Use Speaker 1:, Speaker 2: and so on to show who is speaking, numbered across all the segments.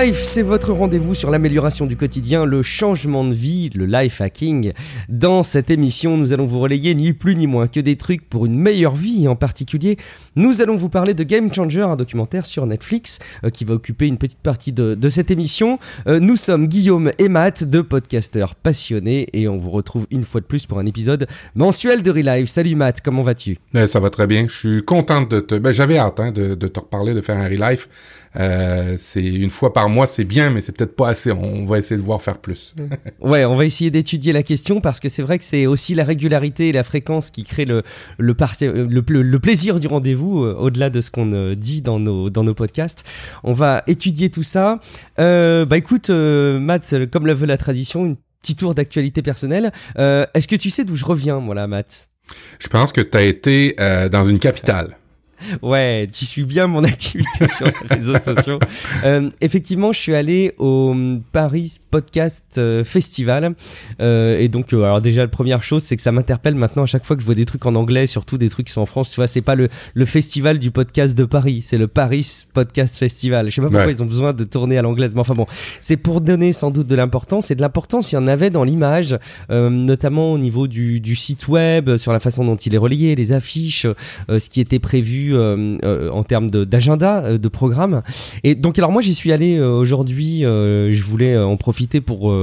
Speaker 1: Relife, c'est votre rendez-vous sur l'amélioration du quotidien, le changement de vie, le life hacking. Dans cette émission, nous allons vous relayer ni plus ni moins que des trucs pour une meilleure vie. En particulier, nous allons vous parler de Game Changer, un documentaire sur Netflix euh, qui va occuper une petite partie de, cette émission. Euh, nous sommes Guillaume et Matt, deux podcasteurs passionnés, et on vous retrouve une fois de plus pour un épisode mensuel de Relife. Salut Matt, comment vas-tu?
Speaker 2: Eh, ça va très bien. Je suis contente de te... Ben, j'avais hâte hein, de, de te reparler, de faire un Relife. Euh, c'est une fois par mois, c'est bien, mais c'est peut-être pas assez. On va essayer de voir faire plus.
Speaker 1: ouais, on va essayer d'étudier la question parce que c'est vrai que c'est aussi la régularité et la fréquence qui crée le le, le, le, plaisir du rendez-vous euh, au-delà de ce qu'on euh, dit dans nos dans nos podcasts. On va étudier tout ça. Euh, bah écoute, euh, Matt, comme le veut la tradition, une petit tour d'actualité personnelle. Est-ce que tu sais d'où je reviens, moi là, Matt
Speaker 2: Je pense que tu as été dans une capitale.
Speaker 1: Ouais, tu suis bien mon activité sur les réseaux sociaux. Euh, effectivement, je suis allé au Paris Podcast euh, Festival. Euh, et donc, euh, alors déjà, la première chose, c'est que ça m'interpelle maintenant à chaque fois que je vois des trucs en anglais, surtout des trucs qui sont en France. Tu vois, c'est pas le, le festival du podcast de Paris, c'est le Paris Podcast Festival. Je sais pas pourquoi ils ont besoin de tourner à l'anglaise, mais enfin bon, c'est pour donner sans doute de l'importance. Et de l'importance, il y en avait dans l'image, notamment au niveau du, du site web, sur la façon dont il est relayé, les affiches, ce qui était prévu euh, euh, en termes d'agenda, de, euh, de, programme. Et donc alors moi j'y suis allé aujourd'hui, je voulais en profiter pour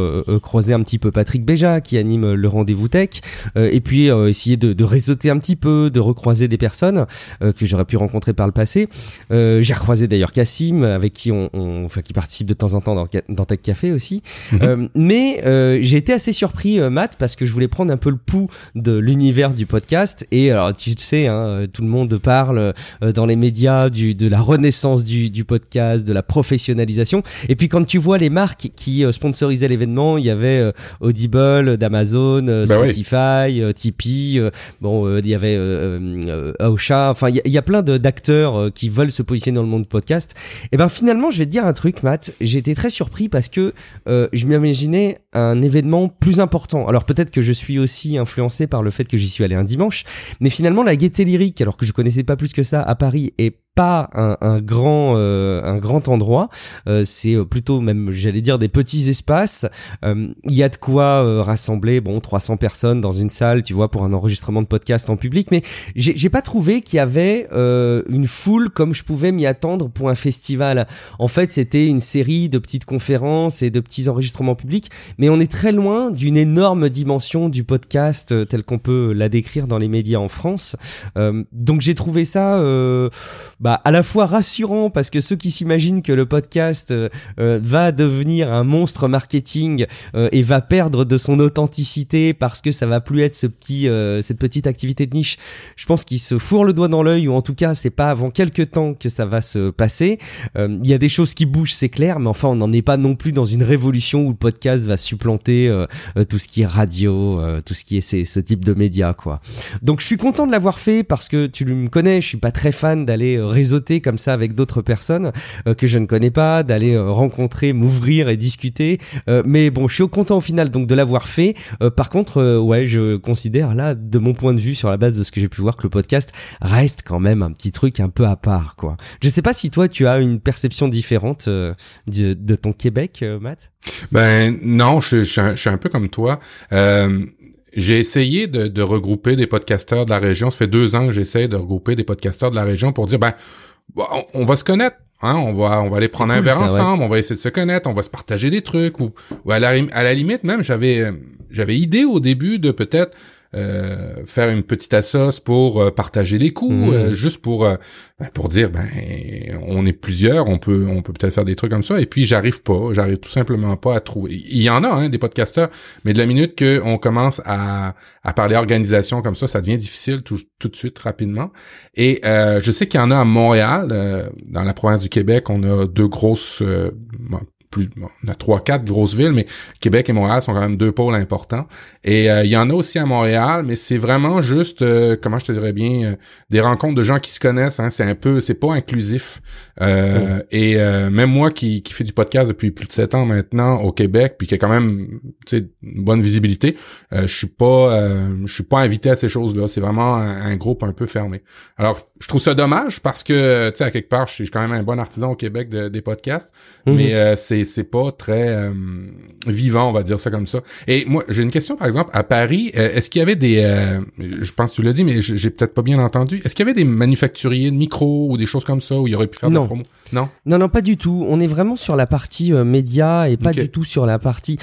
Speaker 1: croiser un petit peu Patrick Béja qui anime le rendez-vous tech, et puis essayer de, de réseauter un petit peu, de recroiser des personnes que j'aurais pu rencontrer par le passé. J'ai recroisé d'ailleurs Cassim avec qui on, enfin qui participe de temps en temps dans, dans Tech Café aussi. Mhm. mais j'ai été assez surpris Matt parce que je voulais prendre un peu le pouls de l'univers du podcast et alors tu sais hein, tout le monde parle dans les médias du, de la renaissance du, du, podcast, de la professionnalisation. Et puis quand tu vois les marques qui euh, sponsorisaient l'événement, il y avait euh, Audible d'Amazon, bah Spotify, Tipeee, bon, il y avait Ocha, enfin il y, y, a plein d'acteurs qui veulent se positionner dans le monde du podcast. Et ben finalement, je vais te dire un truc, Matt. Été très surpris parce que je m'imaginais un événement plus important. Alors peut-être que je suis aussi influencé par le fait que j'y suis allé un dimanche, mais finalement la gaieté lyrique, alors que je connaissais pas plus que ça à Paris et pas un, un grand euh, un grand endroit. Euh, c'est euh, plutôt même j'allais dire des petits espaces. Il y a de quoi rassembler bon 300 personnes dans une salle tu vois pour un enregistrement de podcast en public. Mais j'ai pas trouvé qu'il y avait une foule comme je pouvais m'y attendre pour un festival. En fait c'était une série de petites conférences et de petits enregistrements publics mais on est très loin d'une énorme dimension du podcast tel qu'on peut la décrire dans les médias en France. Donc j'ai trouvé ça bah, à la fois rassurant parce que ceux qui s'imaginent que le podcast euh, euh, va devenir un monstre marketing euh, et va perdre de son authenticité parce que ça va plus être ce petit cette petite activité de niche, je pense qu'ils se fourrent le doigt dans l'œil ou en tout cas c'est pas avant quelques temps que ça va se passer. Il y a des choses qui bougent, c'est clair, mais enfin on n'en est pas non plus dans une révolution où le podcast va supplanter tout ce qui est radio, tout ce qui est ce type de médias quoi. Donc je suis content de l'avoir fait parce que tu me connais, je suis pas très fan d'aller réseauter comme ça avec d'autres personnes euh, que je ne connais pas, d'aller euh, rencontrer, m'ouvrir et discuter. Euh, mais bon, je suis content au final donc de l'avoir fait. par contre, ouais, je considère là, de mon point de vue, sur la base de ce que j'ai pu voir, que le podcast reste quand même un petit truc un peu à part, quoi. Je sais pas si toi tu as une perception différente de, de, ton Québec, Matt?
Speaker 2: Ben non, je, je, suis un peu comme toi. Euh, j'ai essayé de, de, regrouper des podcasteurs de la région. Ça fait deux ans que j'essaie de regrouper des podcasteurs de la région pour dire, ben, on, va se connaître. Hein, on va on va aller prendre un verre ensemble, on va essayer de se connaître, on va se partager des trucs ou, ou à, la, à la limite même j'avais j'avais idée au début de peut-être euh, faire une petite assoce pour euh, partager les coûts, mmh. euh, juste pour ben, pour dire ben on est plusieurs, on peut on peut peut-être faire des trucs comme ça. Et puis j'arrive pas, j'arrive tout simplement pas à trouver. Il y en a hein, des podcasteurs, mais de la minute que on commence à à parler organisation comme ça, ça devient difficile tout, tout de suite rapidement. Et je sais qu'il y en a à Montréal, dans la province du Québec, on a deux grosses plus, on a trois, quatre grosses villes, mais Québec et Montréal sont quand même deux pôles importants. Et euh, il y en a aussi à Montréal, mais c'est vraiment juste, euh, comment je te dirais bien, euh, des rencontres de gens qui se connaissent. Hein, c'est un peu, c'est pas inclusif. Et même moi qui, qui fais du podcast depuis plus de sept ans maintenant au Québec, puis qui a quand même, une bonne visibilité, je suis pas, je suis pas invité à ces choses-là. C'est vraiment un, groupe un peu fermé. Alors, je trouve ça dommage parce que, tu sais, à quelque part, je suis quand même un bon artisan au Québec des podcasts, mhm. mais c'est c'est pas très euh, vivant, on va dire ça comme ça. Et moi, j'ai une question par exemple à Paris. Euh, est-ce qu'il y avait des, euh, je pense que tu l'as dit, mais j'ai peut-être pas bien entendu. Est-ce qu'il y avait des manufacturiers de micros ou des choses comme ça où il y aurait pu faire
Speaker 1: non.
Speaker 2: des promos Non?
Speaker 1: Non, non, pas du tout. On est vraiment sur la partie média et pas du tout sur la partie.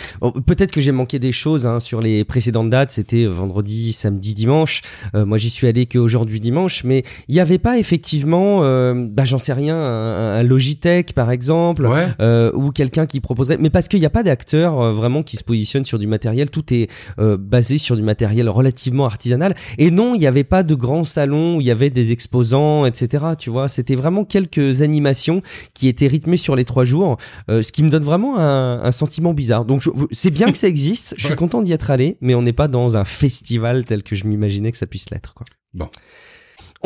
Speaker 1: peut-être que j'ai manqué des choses hein, sur les précédentes dates. C'était vendredi, samedi, dimanche. moi, j'y suis allé qu'aujourd'hui dimanche, mais il n'y avait pas effectivement, bah, j'en sais rien, un, Logitech par exemple, ou quelqu'un qui proposerait, mais parce qu'il n'y a pas d'acteurs euh, vraiment qui se positionnent sur du matériel, tout est euh, basé sur du matériel relativement artisanal. Et non, il n'y avait pas de grands salons où il y avait des exposants, etc. Tu vois, c'était vraiment quelques animations qui étaient rythmées sur les trois jours, euh, ce qui me donne vraiment un, un sentiment bizarre. Donc c'est bien que ça existe, je suis content d'y être allé, mais on n'est pas dans un festival tel que je m'imaginais que ça puisse l'être. Quoi.
Speaker 2: Bon.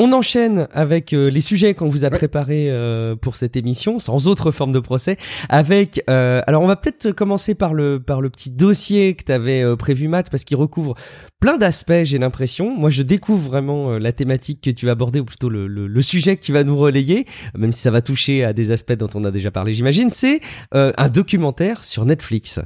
Speaker 1: On enchaîne avec euh, les sujets qu'on vous a préparés euh, pour cette émission, sans autre forme de procès. Avec, euh, alors on va peut-être commencer par le par le petit dossier que tu avais prévu, Matt, parce qu'il recouvre plein d'aspects. J'ai l'impression. Moi, je découvre vraiment la thématique que tu vas aborder, ou plutôt le, le, le, sujet que tu vas nous relayer, même si ça va toucher à des aspects dont on a déjà parlé. J'imagine, c'est un documentaire sur Netflix.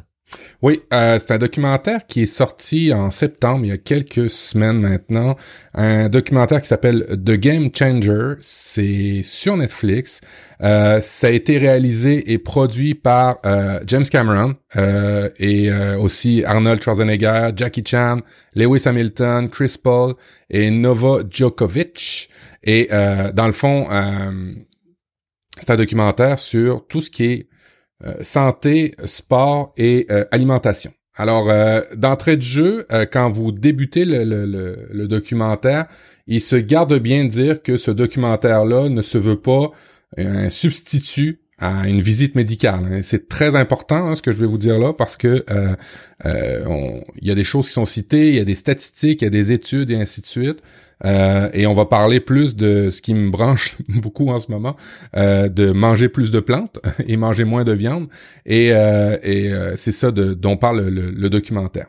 Speaker 2: Oui, euh, c'est un documentaire qui est sorti en septembre, il y a quelques semaines maintenant. Un documentaire qui s'appelle The Game Changer. C'est sur Netflix. Euh, ça a été réalisé et produit par euh, James Cameron euh, et euh, aussi Arnold Schwarzenegger, Jackie Chan, Lewis Hamilton, Chris Paul et Nova Djokovic. Et dans le fond, c'est un documentaire sur tout ce qui est santé, sport et euh, alimentation. Alors, euh, d'entrée de jeu, quand vous débutez le, documentaire, il se garde bien de dire que ce documentaire-là ne se veut pas un substitut à une visite médicale. Hein. C'est très important hein, ce que je vais vous dire là parce que il y a des choses qui sont citées, il y a des statistiques, il y a des études et ainsi de suite. Euh, et on va parler plus de ce qui me branche beaucoup en ce moment, euh, de manger plus de plantes et manger moins de viande. Et, euh, c'est ça de, dont parle le documentaire.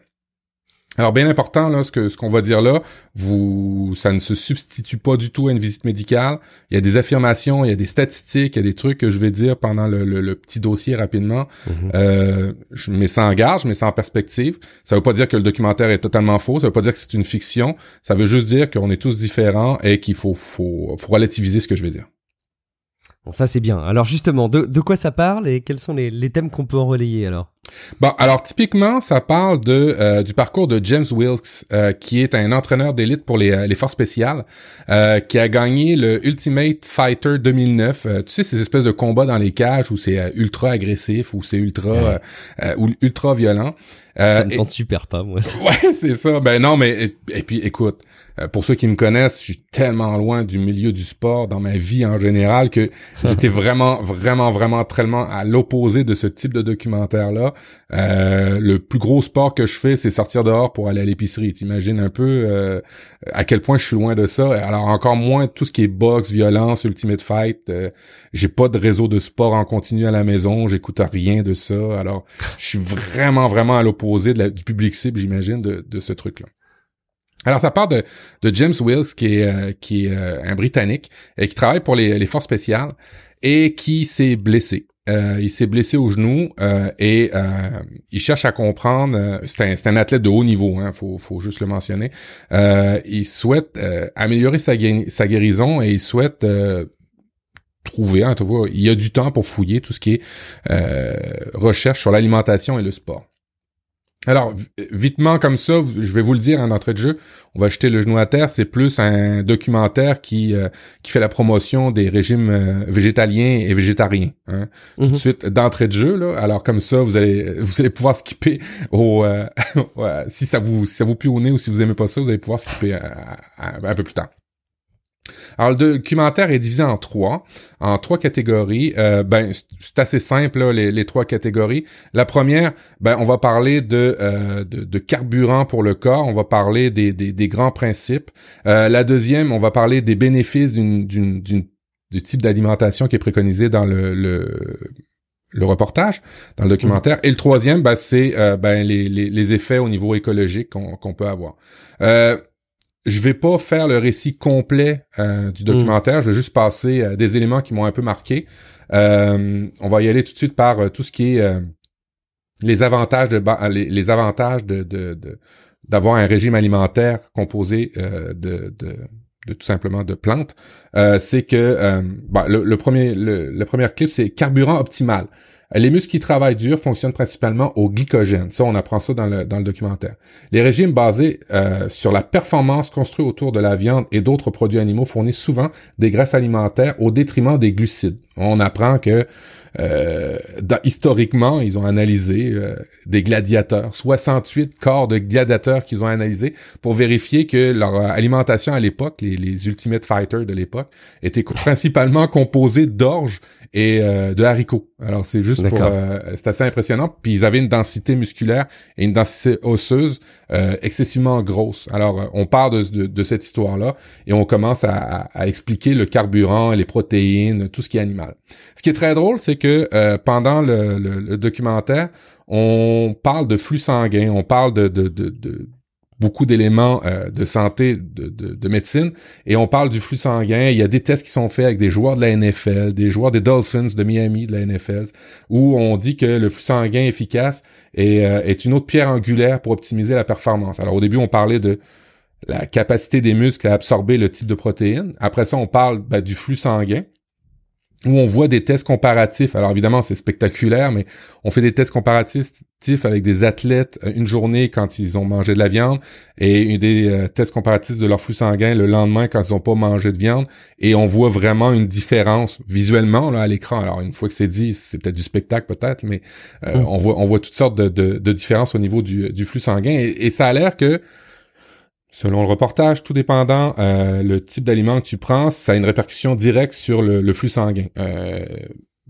Speaker 2: Alors bien important là ce que ce qu'on va dire là, vous ça ne se substitue pas du tout à une visite médicale. Il y a des affirmations, il y a des statistiques, il y a des trucs que je vais dire pendant le, le, petit dossier rapidement. Mhm. euh, je mets ça en garde, je mets ça en perspective. Ça veut pas dire que le documentaire est totalement faux, ça veut pas dire que c'est une fiction. Ça veut juste dire qu'on est tous différents et qu'il faut, faut faut relativiser ce que je vais dire.
Speaker 1: Bon ça c'est bien. Alors justement, de, de quoi ça parle et quels sont les, les thèmes qu'on peut en relayer alors?
Speaker 2: Bon, alors typiquement, ça parle de euh, du parcours de James Wilkes, euh, qui est un entraîneur d'élite pour les, euh, les forces spéciales, qui a gagné le Ultimate Fighter 2009. tu sais, ces espèces de combats dans les cages où c'est ultra agressif, où c'est ultra ou ultra violent.
Speaker 1: ça me tente super pas, moi.
Speaker 2: Ouais, c'est ça. Ben non, mais et puis écoute, euh, pour ceux qui me connaissent, je suis tellement loin du milieu du sport dans ma vie en général que j'étais vraiment, vraiment, vraiment tellement à l'opposé de ce type de documentaire-là. Euh, le plus gros sport que je fais, c'est sortir dehors pour aller à l'épicerie. T'imagines un peu euh, à quel point je suis loin de ça. Alors encore moins tout ce qui est boxe, violence, ultimate fight. j'ai pas de réseau de sport en continu à la maison. J'écoute rien de ça. Alors je suis vraiment, vraiment à l'opposé du public cible, j'imagine, de, ce truc-là. Alors ça part de, James Wills qui est euh, euh, un Britannique et qui travaille pour les forces spéciales et qui s'est blessé. Euh, il s'est blessé au genou et il cherche à comprendre. c'est un, un, athlète de haut niveau, hein, faut, faut juste le mentionner. il souhaite améliorer sa, guérison et il souhaite trouver. Hein, tu vois, il y a du temps pour fouiller tout ce qui est recherche sur l'alimentation et le sport. Alors, vitement comme ça, je vais vous le dire en entrée de jeu, on va jeter le genou à terre, c'est plus un documentaire qui euh, qui fait la promotion des régimes euh, végétaliens et végétariens. Hein. Tout de mhm. suite, d'entrée de jeu, là. Alors comme ça, vous allez vous allez pouvoir skipper au euh, si ça vous si ça vous pue au nez ou si vous aimez pas ça, vous allez pouvoir skipper un peu plus tard. Alors le documentaire est divisé en trois, en trois catégories. Euh, ben c'est assez simple les, les, trois catégories. La première, ben on va parler de, euh, de, de, carburant pour le corps, on va parler des, des, des grands principes. Euh, la deuxième, on va parler des bénéfices d'une, d'une, d'une du type d'alimentation qui est préconisé dans le, le le reportage dans le documentaire. Et le troisième, ben, c'est euh, ben, les, les, les, effets au niveau écologique qu'on qu'on peut avoir. Euh, je vais pas faire le récit complet euh, du documentaire, je vais juste passer euh, des éléments qui m'ont un peu marqué. Euh, on va y aller tout de suite par tout ce qui est les avantages de les, les avantages de, de, d'avoir un régime alimentaire composé de, de, de, tout simplement de plantes. c'est que bah, le, le, premier le, le premier clip c'est carburant optimal. Les muscles qui travaillent dur fonctionnent principalement au glycogène. Ça, on apprend ça dans le, dans le documentaire. Les régimes basés euh, sur la performance construits autour de la viande et d'autres produits animaux fournissent souvent des graisses alimentaires au détriment des glucides. On apprend que euh, historiquement, ils ont analysé euh, des gladiateurs, 68 corps de gladiateurs qu'ils ont analysés pour vérifier que leur alimentation à l'époque, les, les Ultimate Fighters de l'époque, était principalement composée d'orge et euh, de haricots. Alors c'est juste pour, euh, c'est assez impressionnant. Puis ils avaient une densité musculaire et une densité osseuse euh, excessivement grosse. Alors on part de, de, de cette histoire-là et on commence à, à, expliquer le carburant, les protéines, tout ce qui est animal. Ce qui est très drôle, c'est que pendant le, le, le, documentaire, on parle de flux sanguin, on parle de, de, de beaucoup d'éléments euh, de santé, de, de, médecine, et on parle du flux sanguin. Il y a des tests qui sont faits avec des joueurs de la NFL, des joueurs des Dolphins de Miami, de la NFL, où on dit que le flux sanguin efficace est, euh, est une autre pierre angulaire pour optimiser la performance. Alors au début, on parlait de la capacité des muscles à absorber le type de protéines. Après ça, on parle ben, du flux sanguin où on voit des tests comparatifs. Alors évidemment, c'est spectaculaire, mais on fait des tests comparatifs avec des athlètes euh, une journée quand ils ont mangé de la viande et des euh, tests comparatifs de leur flux sanguin le lendemain quand ils n'ont pas mangé de viande et on voit vraiment une différence visuellement là à l'écran. Alors une fois que c'est dit, c'est peut-être du spectacle peut-être, mais euh, mm. on voit on voit toutes sortes de, de, différences au niveau du, du flux sanguin et ça a l'air que Selon le reportage, tout dépendant euh, le type d'aliment que tu prends, ça a une répercussion directe sur le, flux sanguin. Euh,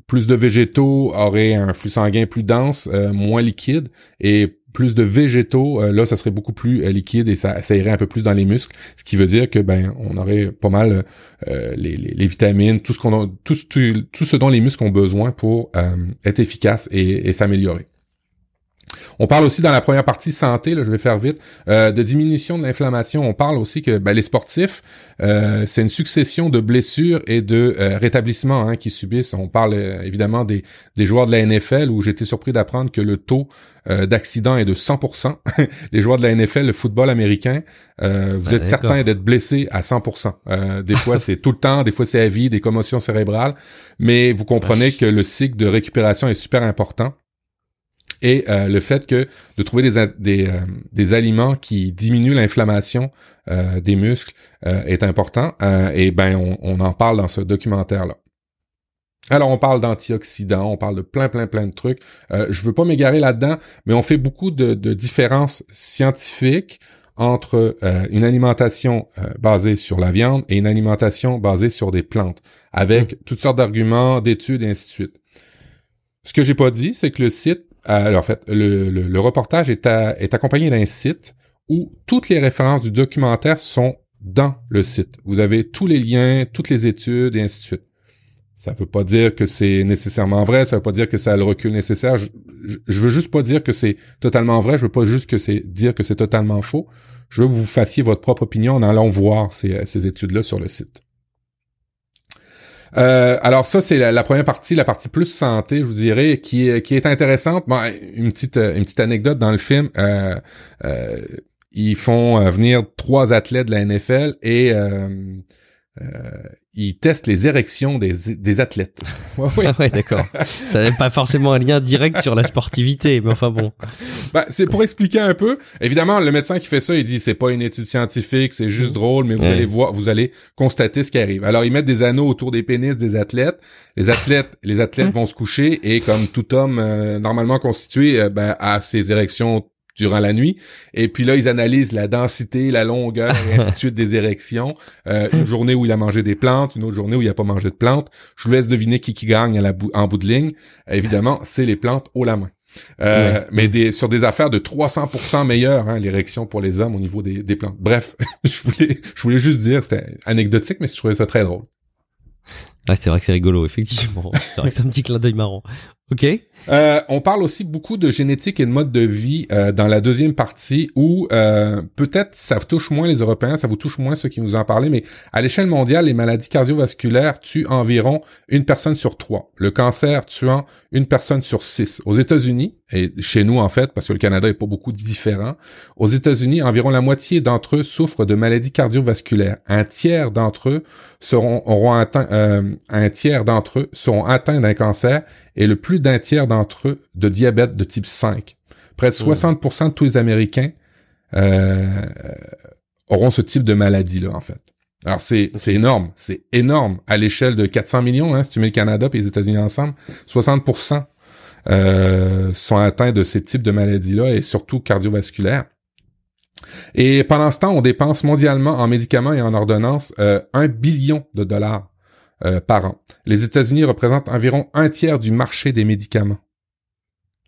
Speaker 2: plus de végétaux auraient un flux sanguin plus dense, euh, moins liquide, et plus de végétaux, là, ça serait beaucoup plus liquide et ça, ça irait un peu plus dans les muscles, ce qui veut dire que ben on aurait pas mal les, les, vitamines, tout ce qu'on tout, tout, ce dont les muscles ont besoin pour être efficaces et s'améliorer. On parle aussi dans la première partie santé, là, je vais faire vite, euh, de diminution de l'inflammation. On parle aussi que ben, les sportifs, euh, c'est une succession de blessures et de euh, rétablissements hein, qui subissent. On parle évidemment des, des joueurs de la NFL où j'étais surpris d'apprendre que le taux d'accident est de 100%. les joueurs de la NFL, le football américain, vous ben, êtes certain d'être blessé à 100%. des fois c'est tout le temps, des fois c'est à vie, des commotions cérébrales, mais vous comprenez que le cycle de récupération est super important et euh, le fait que de trouver des, des, euh, des aliments qui diminuent l'inflammation euh, des muscles est important et ben on, on, en parle dans ce documentaire là. Alors on parle d'antioxydants, on parle de plein plein plein de trucs. je veux pas m'égarer là-dedans, mais on fait beaucoup de, de différences scientifiques entre une alimentation basée sur la viande et une alimentation basée sur des plantes, avec mmh. toutes sortes d'arguments, d'études et ainsi de suite. Ce que j'ai pas dit, c'est que le site euh, alors, en fait, le, le, reportage est, est accompagné d'un site où toutes les références du documentaire sont dans le site. Vous avez tous les liens, toutes les études et ainsi de suite. Ça veut pas dire que c'est nécessairement vrai, ça veut pas dire que ça a le recul nécessaire. Je, je, veux juste pas dire que c'est totalement vrai, je veux pas juste que c'est dire que c'est totalement faux. Je veux que vous fassiez votre propre opinion en allant voir ces, ces études-là sur le site. Euh, alors ça, c'est la, première partie, la partie plus santé, je vous dirais, qui est, qui est intéressante. Bon, une petite euh, une petite anecdote dans le film. Euh, euh ils font venir trois athlètes de la NFL et ils testent les érections des, des athlètes.
Speaker 1: Ouais, ouais. Ah ouais d'accord. Ça n'a pas forcément un lien direct sur la sportivité, mais enfin bon.
Speaker 2: Bah, c'est pour expliquer un peu. Évidemment, le médecin qui fait ça, il dit c'est pas une étude scientifique, c'est juste drôle, mais vous allez voir, vous allez constater ce qui arrive. Alors ils mettent des anneaux autour des pénis des athlètes. Les athlètes, les athlètes vont se coucher et comme tout homme euh, normalement constitué, euh, ben, a ses érections durant la nuit. Et puis là, ils analysent la densité, la longueur, et ainsi de suite des érections. Euh, une journée où il a mangé des plantes, une autre journée où il a pas mangé de plantes. Je vous laisse deviner qui qui gagne à la en bout de ligne. Évidemment, c'est les plantes haut la main. Euh, Mais des, sur des affaires de 300% meilleures, hein, l'érection pour les hommes au niveau des, des plantes. Bref, je voulais, je voulais juste dire, c'était anecdotique, mais je trouvais ça très drôle.
Speaker 1: Ah, c'est vrai que c'est rigolo, effectivement. c'est vrai que c'est un petit clin d'œil marrant. Ok.
Speaker 2: Euh, on parle aussi beaucoup de génétique et de mode de vie euh, dans la deuxième partie où euh, peut-être ça touche moins les Européens, ça vous touche moins ceux qui nous en parlent, mais à l'échelle mondiale, les maladies cardiovasculaires tuent environ une personne sur trois. Le cancer tuant une personne sur six. Aux États-Unis, et chez nous en fait, parce que le Canada est pas beaucoup différent, aux États-Unis, environ la moitié d'entre eux souffrent de maladies cardiovasculaires. Un tiers d'entre eux seront auront atteint un tiers d'entre eux seront atteints d'un cancer et le plus d'un tiers d'entre eux de diabète de type 5. Près de 60% de tous les Américains euh, auront ce type de maladie-là, en fait. Alors, c'est, c'est énorme. C'est énorme. À l'échelle de 400 millions, hein, si tu mets le Canada et les États-Unis ensemble, 60% euh, sont atteints de ces types de maladies-là et surtout cardiovasculaires. Et pendant ce temps, on dépense mondialement en médicaments et en ordonnances euh, un billion de dollars euh, par an. Les États-Unis représentent environ un tiers du marché des médicaments.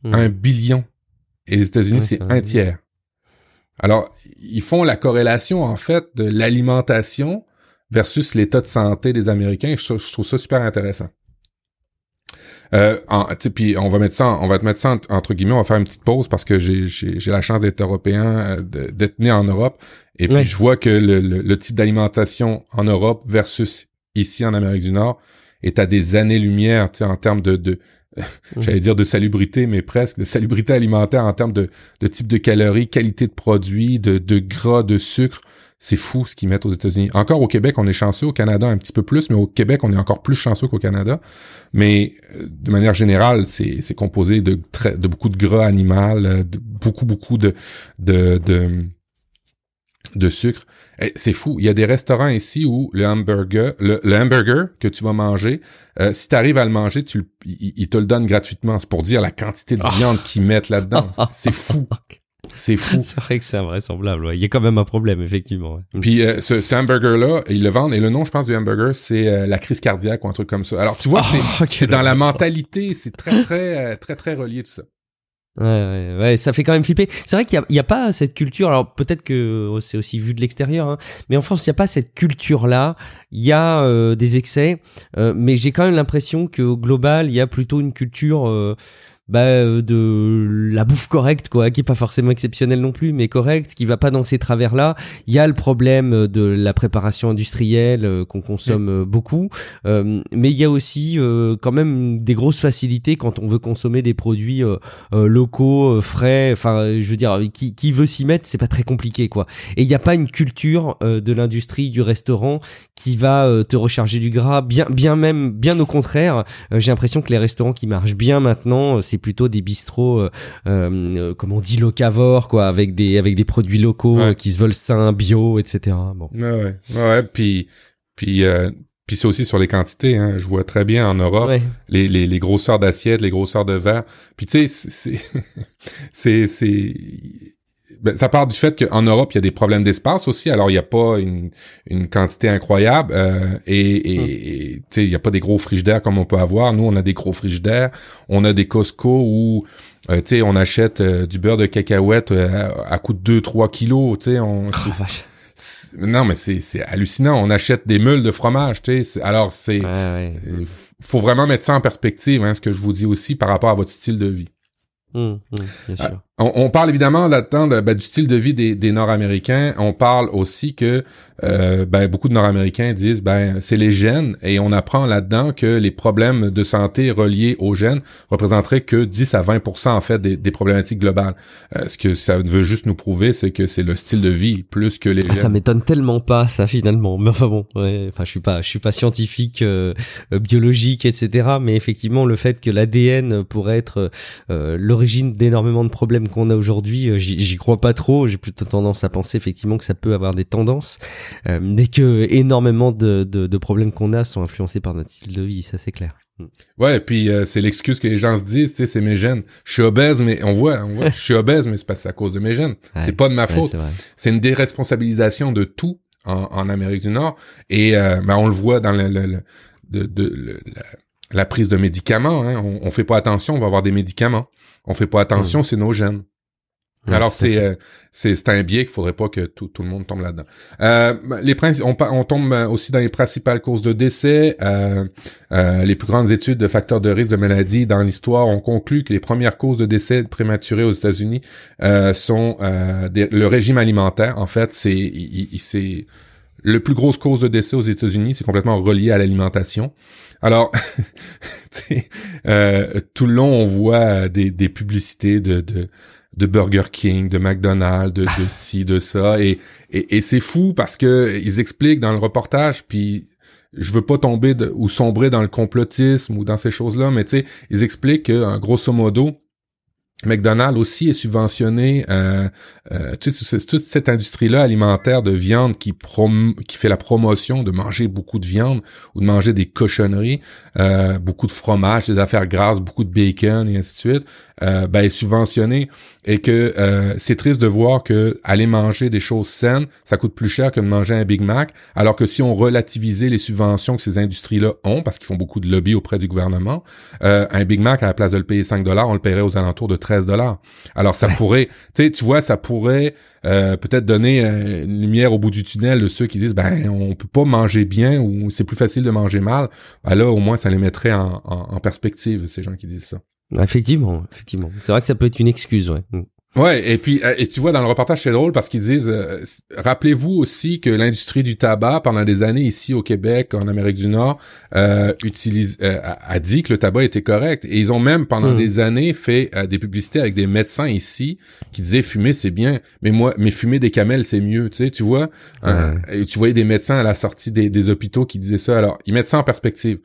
Speaker 2: Hmm. Un billion. Et les États-Unis, c'est un tiers. Alors, ils font la corrélation, en fait, de l'alimentation versus l'état de santé des Américains. Je, trouve ça super intéressant. Euh, puis on va mettre ça, on va te mettre ça entre guillemets, on va faire une petite pause parce que j'ai la chance d'être européen, euh, d'être né en Europe, et puis je vois que le, le type d'alimentation en Europe versus ici en Amérique du Nord est à des années-lumière, tu sais, en termes de, de j'allais dire de salubrité, mais presque de salubrité alimentaire en termes de, de type de calories, qualité de produits, de, de gras, de sucre. C'est fou ce qu'ils mettent aux États-Unis. Encore au Québec, on est chanceux, au Canada un petit peu plus, mais au Québec, on est encore plus chanceux qu'au Canada. Mais euh, de manière générale, c'est, c'est composé de, de beaucoup de gras animal, de beaucoup, beaucoup de, de, de de sucre. Eh, c'est fou. Il y a des restaurants ici où le hamburger, le, hamburger que tu vas manger, euh, si tu arrives à le manger, tu, ils, te le donnent gratuitement. C'est pour dire la quantité de ah. viande qu'ils mettent là-dedans. C'est fou. C'est fou.
Speaker 1: C'est vrai que c'est invraisemblable. Il y a quand même un problème, effectivement.
Speaker 2: Puis euh, ce, hamburger-là, ils le vendent. Et le nom, je pense, du hamburger, c'est euh, la crise cardiaque ou un truc comme ça. Alors, tu vois, oh, c'est dans la mentalité. C'est très, très, très, très relié tout ça.
Speaker 1: Ouais, ouais, ouais, ça fait quand même flipper. C'est vrai qu'il n'y a, pas cette culture. Alors peut-être que oh, c'est aussi vu de l'extérieur, hein, mais en France, il n'y a pas cette culture-là. Il y a euh, des excès, euh, mais j'ai quand même l'impression qu'au global, il y a plutôt une culture. Euh, bah, euh, de la bouffe correcte quoi qui est pas forcément exceptionnelle non plus mais correcte qui va pas dans ces travers là il y a le problème de la préparation industrielle euh, qu'on consomme euh, beaucoup. Mais il y a aussi quand même des grosses facilités quand on veut consommer des produits locaux frais. Enfin je veux dire qui, qui veut s'y mettre c'est pas très compliqué quoi. Et il n'y a pas une culture de l'industrie du restaurant qui va te recharger du gras. Bien bien même bien au contraire j'ai l'impression que les restaurants qui marchent bien maintenant c'est plutôt des bistrots, euh, euh, comme on dit, locavores, quoi, avec des avec des produits locaux qui se veulent sains, bio, etc.
Speaker 2: Bon. Ouais, ouais, puis puis euh, puis c'est aussi sur les quantités. Hein. Je vois très bien en Europe les, les, les grosseurs d'assiettes, les grosseurs de verre. Puis tu sais, c'est c'est c'est ben, ça part du fait qu'en Europe, il y a des problèmes d'espace aussi. Alors, il n'y a pas une, une quantité incroyable euh, et, et, il n'y a pas des gros frigidaires comme on peut avoir. Nous, on a des gros frigidaires. On a des Costco où euh, tu sais, on achète euh, du beurre de cacahuète euh, à, coût de 2-3 kilos. Tu sais, on... Oh, non, mais c'est, c'est hallucinant. On achète des meules de fromage, tu sais. Alors, c'est... faut vraiment mettre ça en perspective, hein, ce que je vous dis aussi par rapport à votre style de vie.
Speaker 1: Hum, hum, bien sûr.
Speaker 2: On, parle évidemment là-dedans ben, du style de vie des, des Nord-Américains. On parle aussi que euh, ben, beaucoup de Nord-Américains disent ben c'est les gènes et on apprend là-dedans que les problèmes de santé reliés aux gènes représenteraient que 10 à 20% en fait des, des problématiques globales. Euh, ce que ça veut juste nous prouver, c'est que c'est le style de vie plus que les ah, gènes.
Speaker 1: Ça m'étonne tellement pas ça finalement. Mais enfin bon, ouais, enfin je suis pas je suis pas scientifique, euh, biologique, etc. Mais effectivement le fait que l'ADN pourrait être l'origine d'énormément de problèmes qu'on a aujourd'hui, euh, j'y crois pas trop. J'ai plutôt tendance à penser effectivement que ça peut avoir des tendances, euh, dès que énormément de, de, de problèmes qu'on a sont influencés par notre style de vie, ça c'est clair.
Speaker 2: Ouais, puis euh, c'est l'excuse que les gens se disent, tu sais, c'est mes gènes. Je suis obèse, mais on voit, on voit, je suis obèse, mais c'est parce à cause de mes gènes. c'est pas de ma faute. c'est une déresponsabilisation de tout en, en Amérique du Nord. Et euh, ben, on le voit dans le, le, de, de la, prise de médicaments. Hein. On, on fait pas attention, on va avoir des médicaments. On fait pas attention, mm. c'est nos gènes. Alors c'est euh, c'est c'est un biais qu'il faudrait pas que tout, tout le monde tombe là-dedans. Euh, les on, on tombe aussi dans les principales causes de décès. Euh, euh, les plus grandes études de facteurs de risque de maladie dans l'histoire ont conclu que les premières causes de décès prématurés aux États-Unis euh, sont le régime alimentaire. En fait, c'est c'est le plus grosse cause de décès aux États-Unis, c'est complètement relié à l'alimentation. Alors, tout le long, on voit des, des publicités de, de de Burger King, de McDonald's, de, de ci, de ça. Et, et, c'est fou parce que ils expliquent dans le reportage, puis je veux pas tomber ou sombrer dans le complotisme ou dans ces choses-là, mais tu sais, ils expliquent que, grosso modo, McDonald's aussi est subventionné, euh, euh, toute, toute cette industrie-là alimentaire de viande qui prom qui fait la promotion de manger beaucoup de viande ou de manger des cochonneries, euh, beaucoup de fromage, des affaires grasses, beaucoup de bacon et ainsi de suite, euh, ben, est subventionné et que euh, c'est triste de voir que aller manger des choses saines, ça coûte plus cher que de manger un Big Mac, alors que si on relativisait les subventions que ces industries-là ont, parce qu'ils font beaucoup de lobby auprès du gouvernement, euh, un Big Mac à la place de le payer 5 dollars, on le paierait aux alentours de 13 dollars. Alors ça pourrait, tu sais, tu vois, ça pourrait euh, peut-être donner une lumière au bout du tunnel de ceux qui disent ben on peut pas manger bien ou c'est plus facile de manger mal. Ben là au moins ça les mettrait en, en perspective ces gens qui disent ça.
Speaker 1: Effectivement, effectivement. C'est vrai que ça peut être une excuse, ouais.
Speaker 2: Ouais, et puis euh, et tu vois dans le reportage c'est drôle parce qu'ils disent euh, rappelez-vous aussi que l'industrie du tabac pendant des années ici au Québec, en Amérique du Nord, euh, utilise euh, a dit que le tabac était correct et ils ont même pendant mm. des années fait des publicités avec des médecins ici qui disaient fumer c'est bien, mais moi mais fumer des camels c'est mieux, tu sais, tu vois? tu voyais des médecins à la sortie des, des hôpitaux qui disaient ça. Alors, ils mettent ça en perspective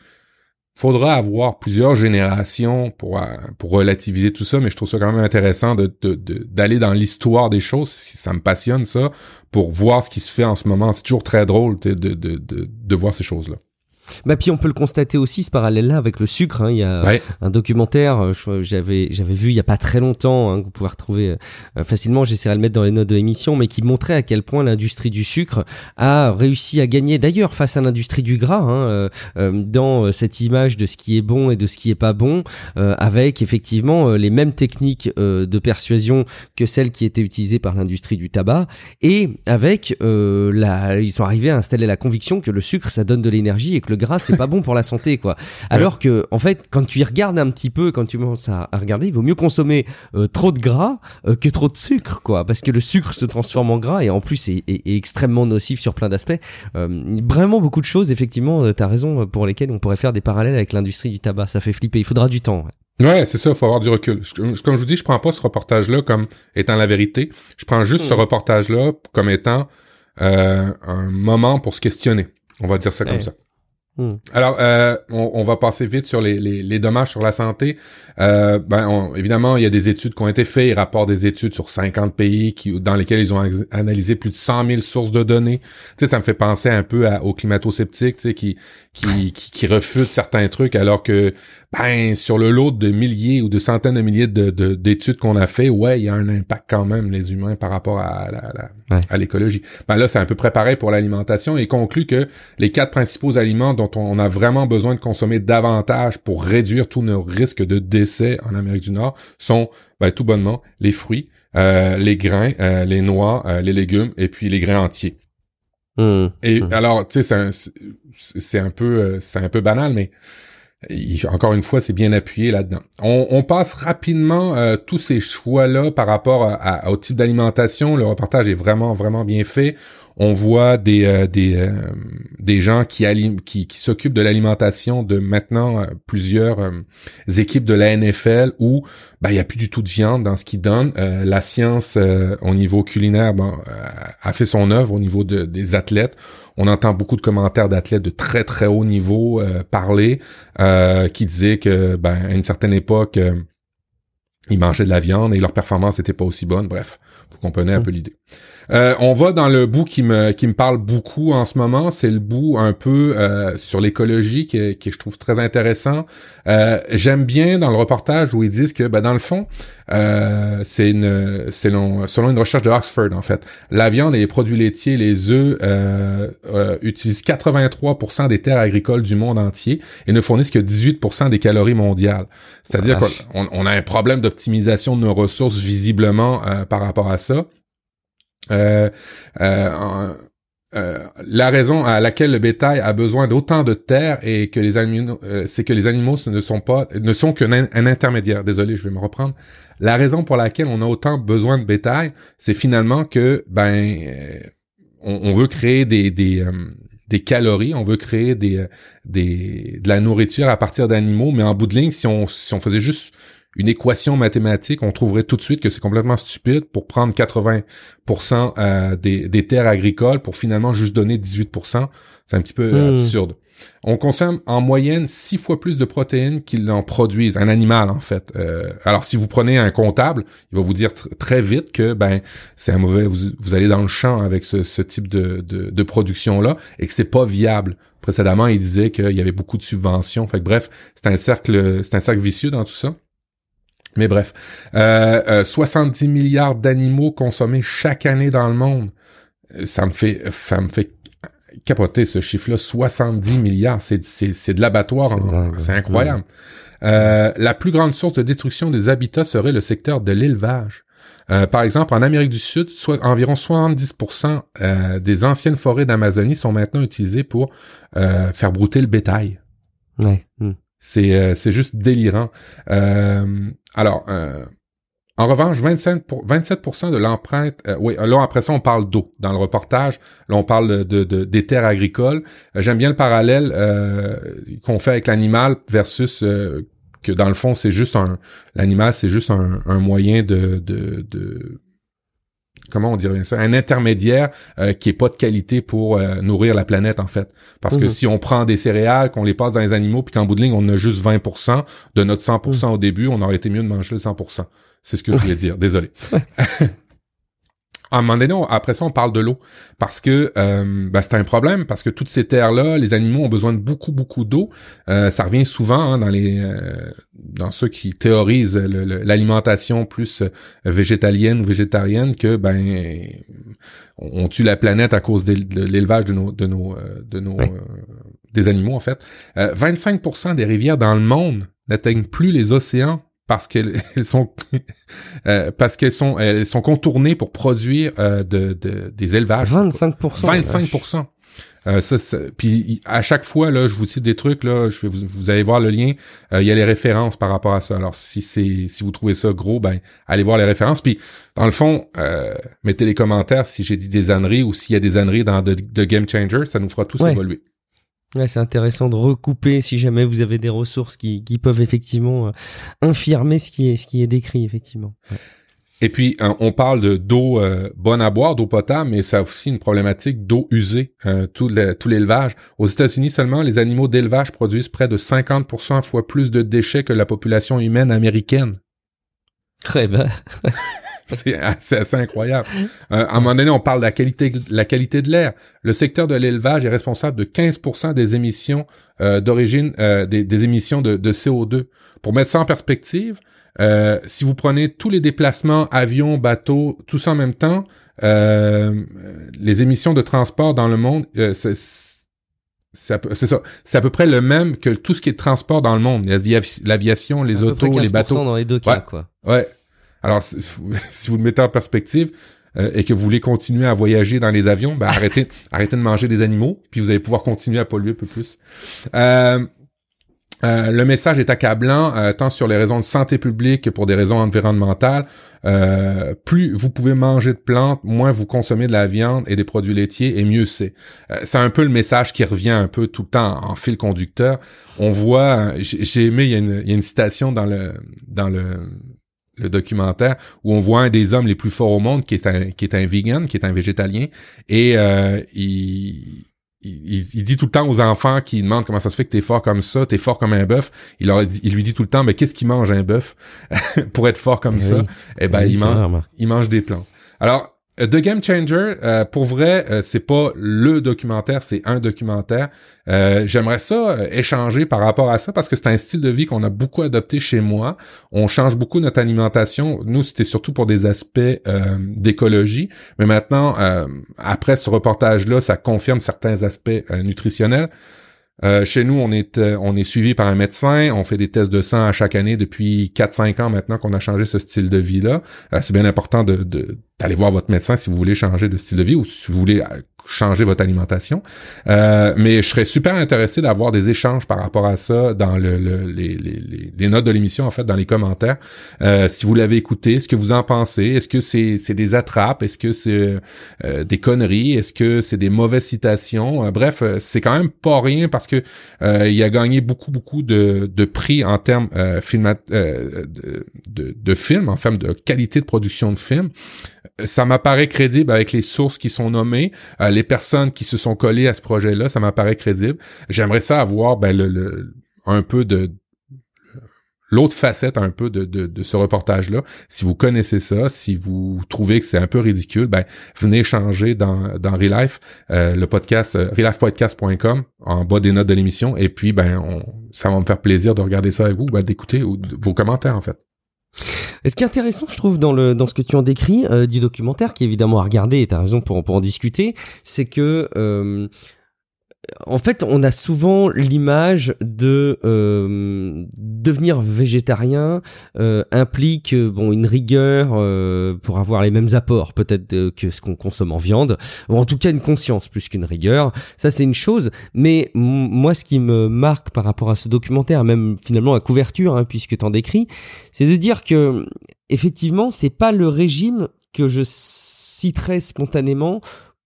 Speaker 2: faudra avoir plusieurs générations pour euh, pour relativiser tout ça, mais je trouve ça quand même intéressant d'aller dans l'histoire des choses. Ça me passionne ça pour voir ce qui se fait en ce moment. C'est toujours très drôle de de, de, de voir ces choses là.
Speaker 1: Bah puis on peut le constater aussi ce parallèle-là avec le sucre. Hein. Il y a un documentaire, euh, j'avais j'avais vu il y a pas très longtemps, hein, que vous pouvez retrouver euh, facilement. J'essaierai de le mettre dans les notes de l'émission, mais qui montrait à quel point l'industrie du sucre a réussi à gagner. D'ailleurs, face à l'industrie du gras, hein, euh, dans cette image de ce qui est bon et de ce qui est pas bon, avec effectivement les mêmes techniques de persuasion que celles qui étaient utilisées par l'industrie du tabac, et avec la, ils sont arrivés à installer la conviction que le sucre ça donne de l'énergie et que le gras c'est pas bon pour la santé quoi. Alors que en fait quand tu y regardes un petit peu, quand tu commences à, regarder, il vaut mieux consommer euh, trop de gras euh, que trop de sucre quoi, parce que le sucre se transforme en gras et en plus est, extrêmement nocif sur plein d'aspects. Euh, vraiment beaucoup de choses effectivement, t'as raison pour lesquelles on pourrait faire des parallèles avec l'industrie du tabac. Ça fait flipper. Il faudra du temps.
Speaker 2: Ouais, c'est ça, il faut avoir du recul. Comme je vous dis, je prends pas ce reportage-là comme étant la vérité. Je prends juste ce hmm. reportage-là comme étant un moment pour se questionner. On va dire ça comme ça. Hmm. Alors, euh, on, va passer vite sur les, dommages sur la santé. Euh, ben, évidemment, il y a des études qui ont été faites, ils rapportent des études sur 50 pays dans lesquels ils ont analysé plus de 100 000 sources de données. Tu sais, ça me fait penser un peu à, aux climato-sceptiques, qui, qui, qui, qui refutent certains trucs, alors que ben sur le lot de milliers ou de centaines de milliers de, d'études qu'on a fait, ouais, il y a un impact quand même les humains par rapport à, à l'écologie. Ben là, c'est un peu préparé pour l'alimentation et conclut que les quatre principaux aliments dont on a vraiment besoin de consommer davantage pour réduire tous nos risques de décès en Amérique du Nord sont ben, tout bonnement les fruits, euh, les grains, euh, les noix, euh, les légumes et puis les grains entiers. Mmh. Et mmh. alors, tu sais, c'est un, un peu, c'est un peu banal, mais encore une fois, c'est bien appuyé là-dedans. On, passe rapidement euh, tous ces choix-là par rapport au type d'alimentation. Le reportage est vraiment, vraiment bien fait on voit des euh, des euh, des gens qui qui, qui s'occupent de l'alimentation de maintenant euh, plusieurs équipes de la NFL où ben il y a plus du tout de viande dans ce qu'ils donnent. la science au niveau culinaire bon, a fait son œuvre au niveau de, des athlètes. On entend beaucoup de commentaires d'athlètes de très très haut niveau parler qui disaient que ben à une certaine époque ils mangeaient de la viande et leur performance n'était pas aussi bonne. Bref, vous comprenez un mmh. peu l'idée. Euh, on va dans le bout qui me qui me parle beaucoup en ce moment, c'est le bout un peu euh, sur l'écologie qui, qui je trouve très intéressant. Euh, j'aime bien dans le reportage où ils disent que ben, dans le fond, euh, c'est une selon selon une recherche de Oxford en fait, la viande et les produits laitiers, les œufs utilisent 83% des terres agricoles du monde entier et ne fournissent que 18% des calories mondiales. C'est-à-dire qu'on on a un problème d'optimisation de nos ressources visiblement par rapport à ça. Euh, euh, euh, la raison à laquelle le bétail a besoin d'autant de terre et que les animaux, c'est que les animaux ne sont pas, ne sont qu'un un intermédiaire. Désolé, je vais me reprendre. La raison pour laquelle on a autant besoin de bétail, c'est finalement que ben on, veut créer des des, des calories, on veut créer des, des de la nourriture à partir d'animaux, mais en bout de ligne, si on si on faisait juste une équation mathématique, on trouverait tout de suite que c'est complètement stupide pour prendre 80% euh, des, des, terres agricoles pour finalement juste donner 18%. C'est un petit peu hmm. absurde. On consomme en moyenne six fois plus de protéines qu'il en produisent, un animal en fait. Euh, alors si vous prenez un comptable, il va vous dire très vite que ben c'est un mauvais. Vous, allez dans le champ avec ce, ce type de, de, de production là et que c'est pas viable. Précédemment, il disait qu'il y avait beaucoup de subventions. Fait que bref, c'est un cercle, c'est un cercle vicieux dans tout ça. Mais bref, euh, euh, 70 milliards d'animaux consommés chaque année dans le monde. Euh, ça me fait, ça me fait capoter ce chiffre-là. 70 milliards, c'est, c'est, c'est de l'abattoir, c'est incroyable. Euh, la plus grande source de destruction des habitats serait le secteur de l'élevage. Euh, par exemple, en Amérique du Sud, soit, environ 70% euh, des anciennes forêts d'Amazonie sont maintenant utilisées pour faire brouter le bétail.
Speaker 1: Ouais. Hmm.
Speaker 2: C'est euh, c'est juste délirant. Euh, alors, euh, en revanche, 25 pour, 27% de l'empreinte, oui, là après ça on parle d'eau dans le reportage. Là on parle de, de des terres agricoles. J'aime bien le parallèle qu'on fait avec l'animal versus que dans le fond c'est juste un l'animal c'est juste un, un moyen de, de, de comment on dirait ça, un intermédiaire euh, qui est pas de qualité pour euh, nourrir la planète en fait. Parce que mhm. si on prend des céréales, qu'on les passe dans les animaux, puis qu'en bout de ligne on a juste 20% de notre 100% mhm. au début, on aurait été mieux de manger le 100%. C'est ce que je voulais dire. Désolé. à un moment donné, après ça, on parle de l'eau parce que euh, ben, c'est un problème parce que toutes ces terres-là, les animaux ont besoin de beaucoup beaucoup d'eau. Euh, ça revient souvent hein, dans les euh, dans ceux qui théorisent l'alimentation plus végétalienne ou végétarienne que ben on, tue la planète à cause de, l'élevage de nos de nos de nos des animaux en fait. 25% des rivières dans le monde n'atteignent plus les océans parce qu'elles sont euh, parce qu'elles sont elles sont contournées pour produire euh, de, de, des élevages.
Speaker 1: 25
Speaker 2: 25% euh, ça, puis à chaque fois là, je vous cite des trucs là, je vais vous, vous allez voir le lien. Euh, il y a les références par rapport à ça. Alors si c'est si vous trouvez ça gros, ben allez voir les références. Puis dans le fond, mettez les commentaires si j'ai dit des âneries ou s'il y a des âneries dans de, Game Changer, ça nous fera tous évoluer.
Speaker 1: Ouais, c'est intéressant de recouper si jamais vous avez des ressources qui, qui peuvent effectivement euh, infirmer ce qui est ce qui est décrit effectivement.
Speaker 2: Et puis hein, on parle de d'eau euh, bonne à boire, d'eau potable, mais ça a aussi une problématique d'eau usée, euh, tout l'élevage. Aux États-Unis seulement, les animaux d'élevage produisent près de 50% fois plus de déchets que la population humaine américaine.
Speaker 1: Très bien.
Speaker 2: c'est assez, incroyable. Euh, à un moment donné, on parle de la qualité, la qualité de l'air. Le secteur de l'élevage est responsable de 15% des émissions euh, d'origine, euh, des, émissions de, CO2. Pour mettre ça en perspective, si vous prenez tous les déplacements, avions, bateaux, tout ça en même temps, les émissions de transport dans le monde, c'est c'est ça. C'est à peu près le même que tout ce qui est de transport dans le monde. L'aviation, les autos, les bateaux.
Speaker 1: dans les deux cas, quoi.
Speaker 2: Ouais. Alors, si vous le mettez en perspective euh, et que vous voulez continuer à voyager dans les avions, ben arrêtez, arrêtez de manger des animaux, puis vous allez pouvoir continuer à polluer un peu plus. Euh, euh, le message est accablant, tant sur les raisons de santé publique que pour des raisons environnementales. plus vous pouvez manger de plantes, moins vous consommez de la viande et des produits laitiers, et mieux c'est. c'est un peu le message qui revient un peu tout le temps en, fil conducteur. On voit, j'ai aimé, il y, a une, il y a une citation dans le dans le le documentaire où on voit un des hommes les plus forts au monde qui est un qui est un vegan, qui est un végétalien et euh, il, il, dit tout le temps aux enfants qui demandent comment ça se fait que t'es fort comme ça, t'es fort comme un bœuf. Il leur dit, il lui dit tout le temps, mais qu'est-ce qu'il mange un bœuf? Pour être fort comme eh ça Eh ben, il mange, il mange des plantes. Alors, The Game Changer, euh, pour vrai, euh, c'est pas le documentaire, c'est un documentaire. Euh, j'aimerais ça échanger par rapport à ça parce que c'est un style de vie qu'on a beaucoup adopté chez moi. On change beaucoup notre alimentation. Nous, c'était surtout pour des aspects d'écologie, mais maintenant, après ce reportage-là, ça confirme certains aspects nutritionnels. Euh, chez nous, on est euh, on est suivi par un médecin, on fait des tests de sang à chaque année depuis 4-5 ans maintenant qu'on a changé ce style de vie-là. Euh, c'est bien important de, d'aller voir votre médecin si vous voulez changer de style de vie ou si vous voulez changer votre alimentation. Euh, mais je serais super intéressé d'avoir des échanges par rapport à ça dans le, les, les, les, notes de l'émission, en fait, dans les commentaires. Euh, si vous l'avez écouté, ce que vous en pensez? Est-ce que c'est des attrapes? Est-ce que c'est euh, des conneries? Est-ce que c'est des mauvaises citations? Euh, bref, euh, c'est quand même pas rien parce que il a gagné beaucoup, beaucoup de, de prix en termes de, de, de films, en termes de qualité de production de films ça m'apparaît crédible avec les sources qui sont nommées, euh, les personnes qui se sont collées à ce projet-là, ça m'apparaît crédible. J'aimerais ça avoir ben, un peu de l'autre facette un peu de, de, ce reportage-là. Si vous connaissez ça, si vous trouvez que c'est un peu ridicule, ben venez changer dans, dans Relife, euh, le podcast, euh, relifepodcast.com, en bas des notes de l'émission, et puis ben ça va me faire plaisir de regarder ça avec vous, ben, d'écouter vos commentaires en fait.
Speaker 1: Ce qui est intéressant, je trouve, dans le dans ce que tu en décris euh, du documentaire, qui est évidemment à regarder, et t'as raison pour pour en discuter, c'est que euh, en fait, on a souvent l'image de euh, devenir végétarien euh, implique euh, bon une rigueur euh, pour avoir les mêmes apports peut-être que ce qu'on consomme en viande, ou en tout cas une conscience plus qu'une rigueur. Ça c'est une chose, mais moi ce qui me marque par rapport à ce documentaire, même finalement la couverture, hein, puisque t'en décris, c'est de dire que effectivement c'est pas le régime que je citerais spontanément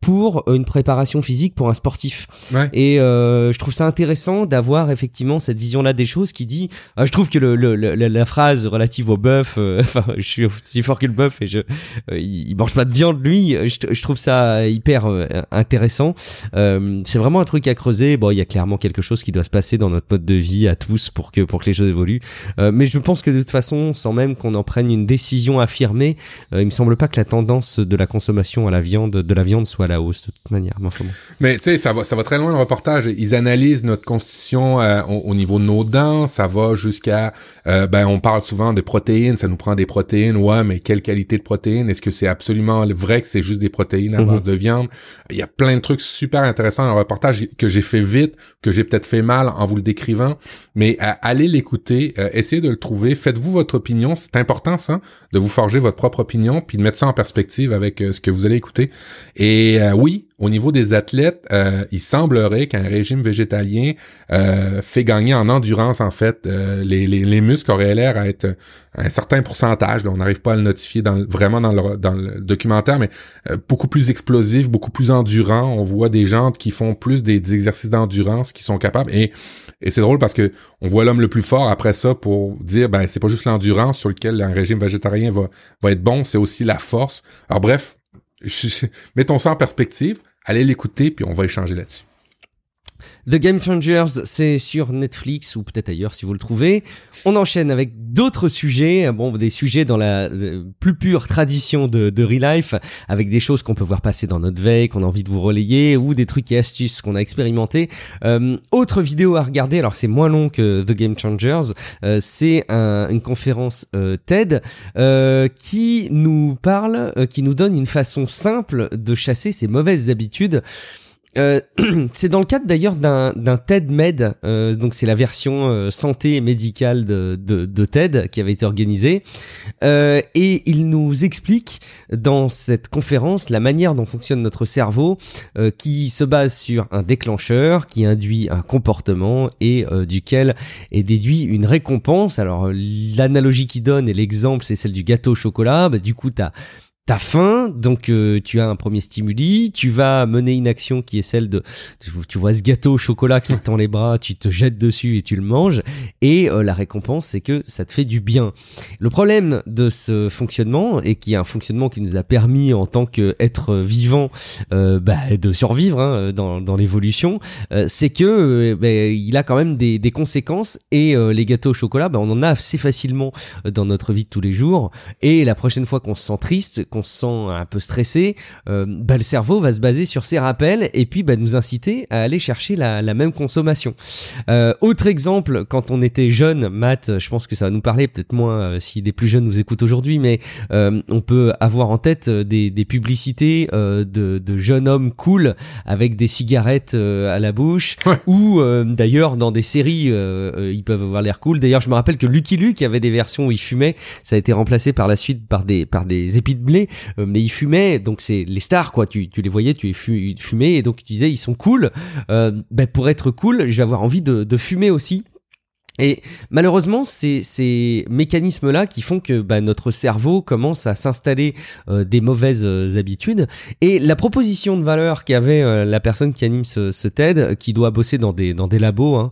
Speaker 1: pour une préparation physique pour un sportif. Et euh, je trouve ça intéressant d'avoir effectivement cette vision-là des choses qui dit, euh, je trouve que le, le, la, phrase relative au bœuf, euh, enfin je suis aussi fort que le bœuf et je, euh, il mange pas de viande lui, je, je trouve ça hyper intéressant. c'est vraiment un truc à creuser. Bon, il y a clairement quelque chose qui doit se passer dans notre mode de vie à tous pour que pour que les choses évoluent. mais je pense que de toute façon, sans même qu'on en prenne une décision affirmée, il me semble pas que la tendance de la consommation à la viande de la viande soit hausse de toute manière.
Speaker 2: Mais tu sais, ça va, ça va très loin le reportage. Ils analysent notre constitution euh, au, niveau de nos dents. Ça va jusqu'à, euh, ben, on parle souvent des protéines. Ça nous prend des protéines. Ouais, mais quelle qualité de protéines? Est-ce que c'est absolument vrai que c'est juste des protéines à mhm. base de viande? Il y a plein de trucs super intéressants dans le reportage que j'ai fait vite, que j'ai peut-être fait mal en vous le décrivant. Mais euh, allez l'écouter, essayez de le trouver. Faites-vous votre opinion. C'est important ça, de vous forger votre propre opinion, puis de mettre ça en perspective avec ce que vous allez écouter. Et euh, oui, au niveau des athlètes, euh, il semblerait qu'un régime végétalien euh, fait gagner en endurance, en fait. les, les, muscles auraient l'air à être un certain pourcentage, on n'arrive pas à le notifier vraiment dans le, documentaire, mais beaucoup plus explosif, beaucoup plus endurant. On voit des gens qui font plus des, exercices d'endurance, qui sont capables. Et, et c'est drôle parce que on voit l'homme le plus fort après ça pour dire, ben c'est pas juste l'endurance sur lequel un régime végétarien va, va être bon, c'est aussi la force. Alors bref, mettons ça en perspective, allez l'écouter, puis on va échanger là-dessus.
Speaker 1: The Game Changers, c'est sur Netflix ou peut-être ailleurs si vous le trouvez. On enchaîne avec d'autres sujets, bon, des sujets dans la euh, plus pure tradition de, de Real Life, avec des choses qu'on peut voir passer dans notre veille, qu'on a envie de vous relayer, ou des trucs et astuces qu'on a expérimenté. Euh, autre vidéo à regarder, alors c'est moins long que The Game Changers, euh, c'est un, une conférence euh, TED euh, qui nous parle, qui nous donne une façon simple de chasser ces mauvaises habitudes. Euh, c'est dans le cadre d'ailleurs d'un, d'un TED Med, euh, donc c'est la version euh, santé médicale de, de, de, TED qui avait été organisée, euh, et il nous explique dans cette conférence la manière dont fonctionne notre cerveau, euh, qui se base sur un déclencheur qui induit un comportement et duquel est déduit une récompense. Alors l'analogie qu'il donne et l'exemple c'est celle du gâteau au chocolat. Bah, du coup t'as T'as faim, donc euh, tu as un premier stimuli, tu vas mener une action qui est celle de, tu, vois ce gâteau au chocolat qui te tend les bras, tu te jettes dessus et tu le manges, et euh, la récompense c'est que ça te fait du bien. Le problème de ce fonctionnement, et qui est un fonctionnement qui nous a permis en tant qu'être vivant euh, bah, de survivre hein, dans, dans l'évolution, c'est que bah, il a quand même des, des conséquences, et les gâteaux au chocolat, bah, on en a assez facilement dans notre vie de tous les jours, et la prochaine fois qu'on se sent triste, qu'on se sent un peu stressé, euh, bah, le cerveau va se baser sur ces rappels et puis bah, nous inciter à aller chercher la, la même consommation. Euh, autre exemple, quand on était jeune, Matt, je pense que ça va nous parler, peut-être moins euh, si des plus jeunes nous écoutent aujourd'hui, mais euh, on peut avoir en tête des, des publicités de, de, jeunes hommes cool avec des cigarettes à la bouche, ou d'ailleurs dans des séries, ils peuvent avoir l'air cool. D'ailleurs, je me rappelle que Lucky Luke avait des versions où il fumait, ça a été remplacé par la suite par des par des épis de blé, mais il fumait, donc c'est les stars quoi, tu, tu les voyais, tu les fumais, et donc tu disais ils sont cool. ben pour être cool, je vais avoir envie de, de fumer aussi. Et malheureusement, c'est ces mécanismes-là qui font que bah, notre cerveau commence à s'installer euh, des mauvaises euh, habitudes. Et la proposition de valeur qu'avait euh, la personne qui anime ce, ce, TED, qui doit bosser dans des dans des labos, hein,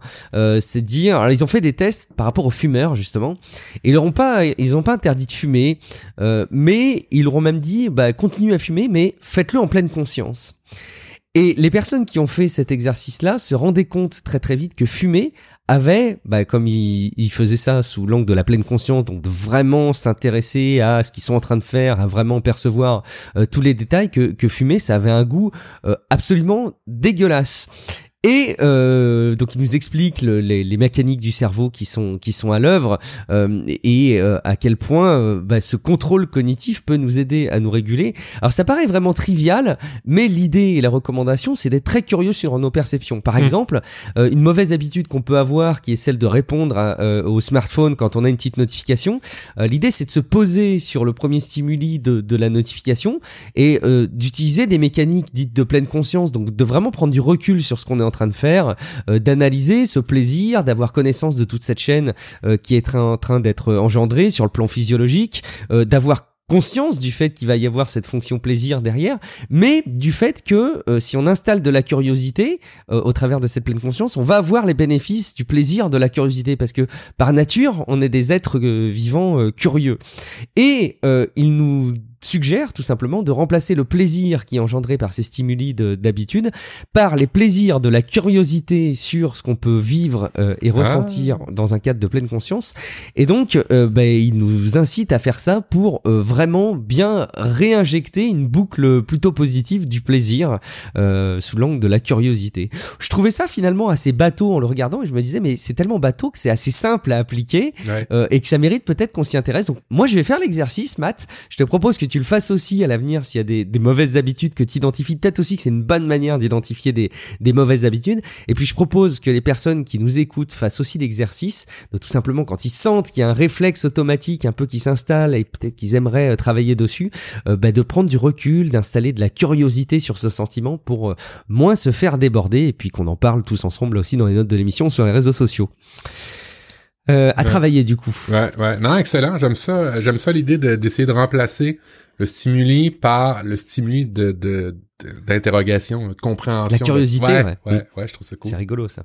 Speaker 1: c'est de dire. Alors, ils ont fait des tests par rapport aux fumeurs justement. Et ils n'ont pas ils ont pas interdit de fumer, mais ils leur ont même dit bah continuez à fumer, mais faites-le en pleine conscience. Et les personnes qui ont fait cet exercice-là se rendaient compte très très vite que fumer avait, bah, comme ils il faisaient ça sous l'angle de la pleine conscience, donc de vraiment s'intéresser à ce qu'ils sont en train de faire, à vraiment percevoir euh, tous les détails, que, que fumer, ça avait un goût euh, absolument dégueulasse. Et euh, donc il nous explique les, les, mécaniques du cerveau qui sont qui sont à l'œuvre euh, et euh, à quel point euh, bah, ce contrôle cognitif peut nous aider à nous réguler. Alors ça paraît vraiment trivial, mais l'idée et la recommandation c'est d'être très curieux sur nos perceptions. Par mmh. exemple, euh, une mauvaise habitude qu'on peut avoir qui est celle de répondre au smartphone quand on a une petite notification. l'idée c'est de se poser sur le premier stimuli de, de la notification et d'utiliser des mécaniques dites de pleine conscience, donc de vraiment prendre du recul sur ce qu'on est en train de faire, euh, d'analyser ce plaisir, d'avoir connaissance de toute cette chaîne euh, qui est en train d'être engendrée sur le plan physiologique, euh, d'avoir conscience du fait qu'il va y avoir cette fonction plaisir derrière, mais du fait que si on installe de la curiosité au travers de cette pleine conscience, on va avoir les bénéfices du plaisir de la curiosité, parce que par nature, on est des êtres vivants curieux. Et il nous suggère tout simplement de remplacer le plaisir qui est engendré par ces stimuli d'habitude par les plaisirs de la curiosité sur ce qu'on peut vivre euh, et ressentir ah. dans un cadre de pleine conscience. Et donc, euh, bah, il nous incite à faire ça pour euh, vraiment bien réinjecter une boucle plutôt positive du plaisir sous l'angle de la curiosité. Je trouvais ça finalement assez bateau en le regardant et je me disais mais c'est tellement bateau que c'est assez simple à appliquer et que ça mérite peut-être qu'on s'y intéresse. Donc moi je vais faire l'exercice, Matt. Je te propose que tu le fasses aussi à l'avenir s'il y a des, des, mauvaises habitudes que tu identifies. Peut-être aussi que c'est une bonne manière d'identifier des, des mauvaises habitudes. Et puis je propose que les personnes qui nous écoutent fassent aussi l'exercice de tout simplement quand ils sentent qu'il y a un réflexe automatique un peu qui s'installe et peut-être qu'ils aimeraient euh, travailler dessus, euh, bah, de prendre du recul, d'installer de la curiosité sur ce sentiment pour euh, moins se faire déborder et puis qu'on en parle tous ensemble aussi dans les notes de l'émission sur les réseaux sociaux. Euh, à travailler du coup.
Speaker 2: Ouais, ouais. Non, excellent. J'aime ça. J'aime ça l'idée d'essayer de, remplacer le stimuli par le stimuli de d'interrogation, de, compréhension.
Speaker 1: La curiosité.
Speaker 2: Ouais, ouais, ouais, je trouve ça cool.
Speaker 1: C'est rigolo ça.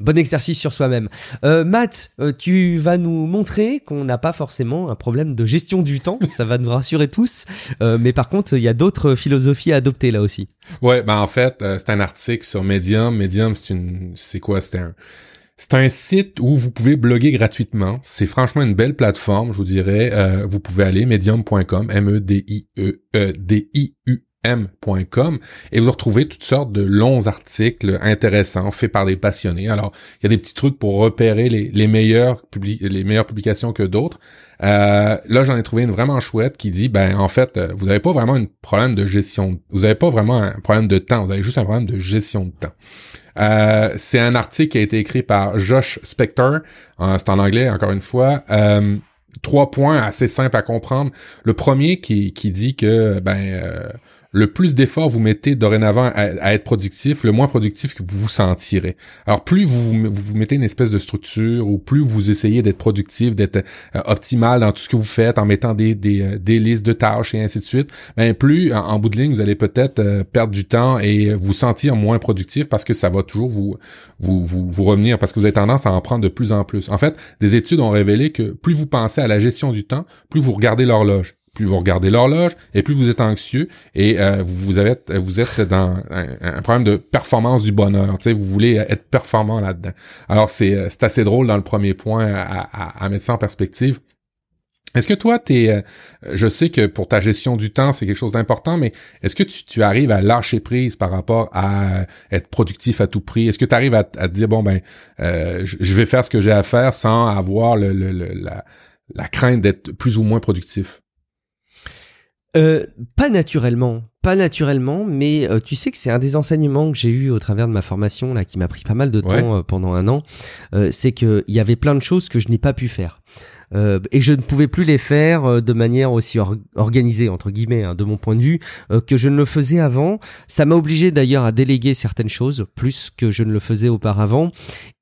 Speaker 1: Bon exercice sur soi-même. Euh, Matt, euh, tu vas nous montrer qu'on n'a pas forcément un problème de gestion du temps. ça va nous rassurer tous. Euh, mais par contre, il y a d'autres philosophies à adopter là aussi.
Speaker 2: Ouais, ben en fait, euh, c'est un article sur Medium. Medium, c'est une, c'est quoi? C'est un c'est un site où vous pouvez bloguer gratuitement. C'est franchement une belle plateforme, je vous dirais. Euh, vous pouvez aller medium.com, M-E-D-I-E-D-I-U m.com et vous retrouvez toutes sortes de longs articles intéressants faits par des passionnés. Alors, il y a des petits trucs pour repérer les, meilleures les meilleures publications que d'autres. Euh, là, j'en ai trouvé une vraiment chouette qui dit, ben en fait, euh, vous n'avez pas vraiment un problème de gestion, vous n'avez pas vraiment un problème de temps, vous avez juste un problème de gestion de temps. Euh, c'est un article qui a été écrit par Josh Spector. Euh, c'est en anglais, encore une fois. Euh, trois points assez simples à comprendre. Le premier qui, qui dit que ben le plus d'efforts vous mettez dorénavant à, être productif, le moins productif que vous vous sentirez. Alors plus vous, vous, mettez une espèce de structure ou plus vous essayez d'être productif, d'être euh, optimal dans tout ce que vous faites en mettant des, des, euh, listes de tâches et ainsi de suite, ben plus en, bout de ligne vous allez peut-être euh, perdre du temps et vous sentir moins productif parce que ça va toujours vous, vous, vous, vous revenir parce que vous avez tendance à en prendre de plus en plus. En fait, des études ont révélé que plus vous pensez à la gestion du temps, plus vous regardez l'horloge plus vous regardez l'horloge et plus vous êtes anxieux et euh, vous, avez, vous êtes dans un, problème de performance du bonheur. Vous voulez être performant là-dedans. Alors c'est, c'est assez drôle dans le premier point à, à, à mettre ça en perspective. Est-ce que toi, t'es, euh, je sais que pour ta gestion du temps, c'est quelque chose d'important, mais est-ce que tu, tu, arrives à lâcher prise par rapport à être productif à tout prix? Est-ce que tu arrives à, à, te dire, bon, ben, euh, je vais faire ce que j'ai à faire sans avoir le, le, la, la crainte d'être plus ou moins productif?
Speaker 1: Euh, pas naturellement, pas naturellement, mais euh, tu sais que c'est un des enseignements que j'ai eu au travers de ma formation là, qui m'a pris pas mal de temps euh, pendant un an. Euh, c'est que il y avait plein de choses que je n'ai pas pu faire. Euh, et je ne pouvais plus les faire de manière aussi organisée entre guillemets hein, de mon point de vue que je ne le faisais avant. Ça m'a obligé d'ailleurs à déléguer certaines choses plus que je ne le faisais auparavant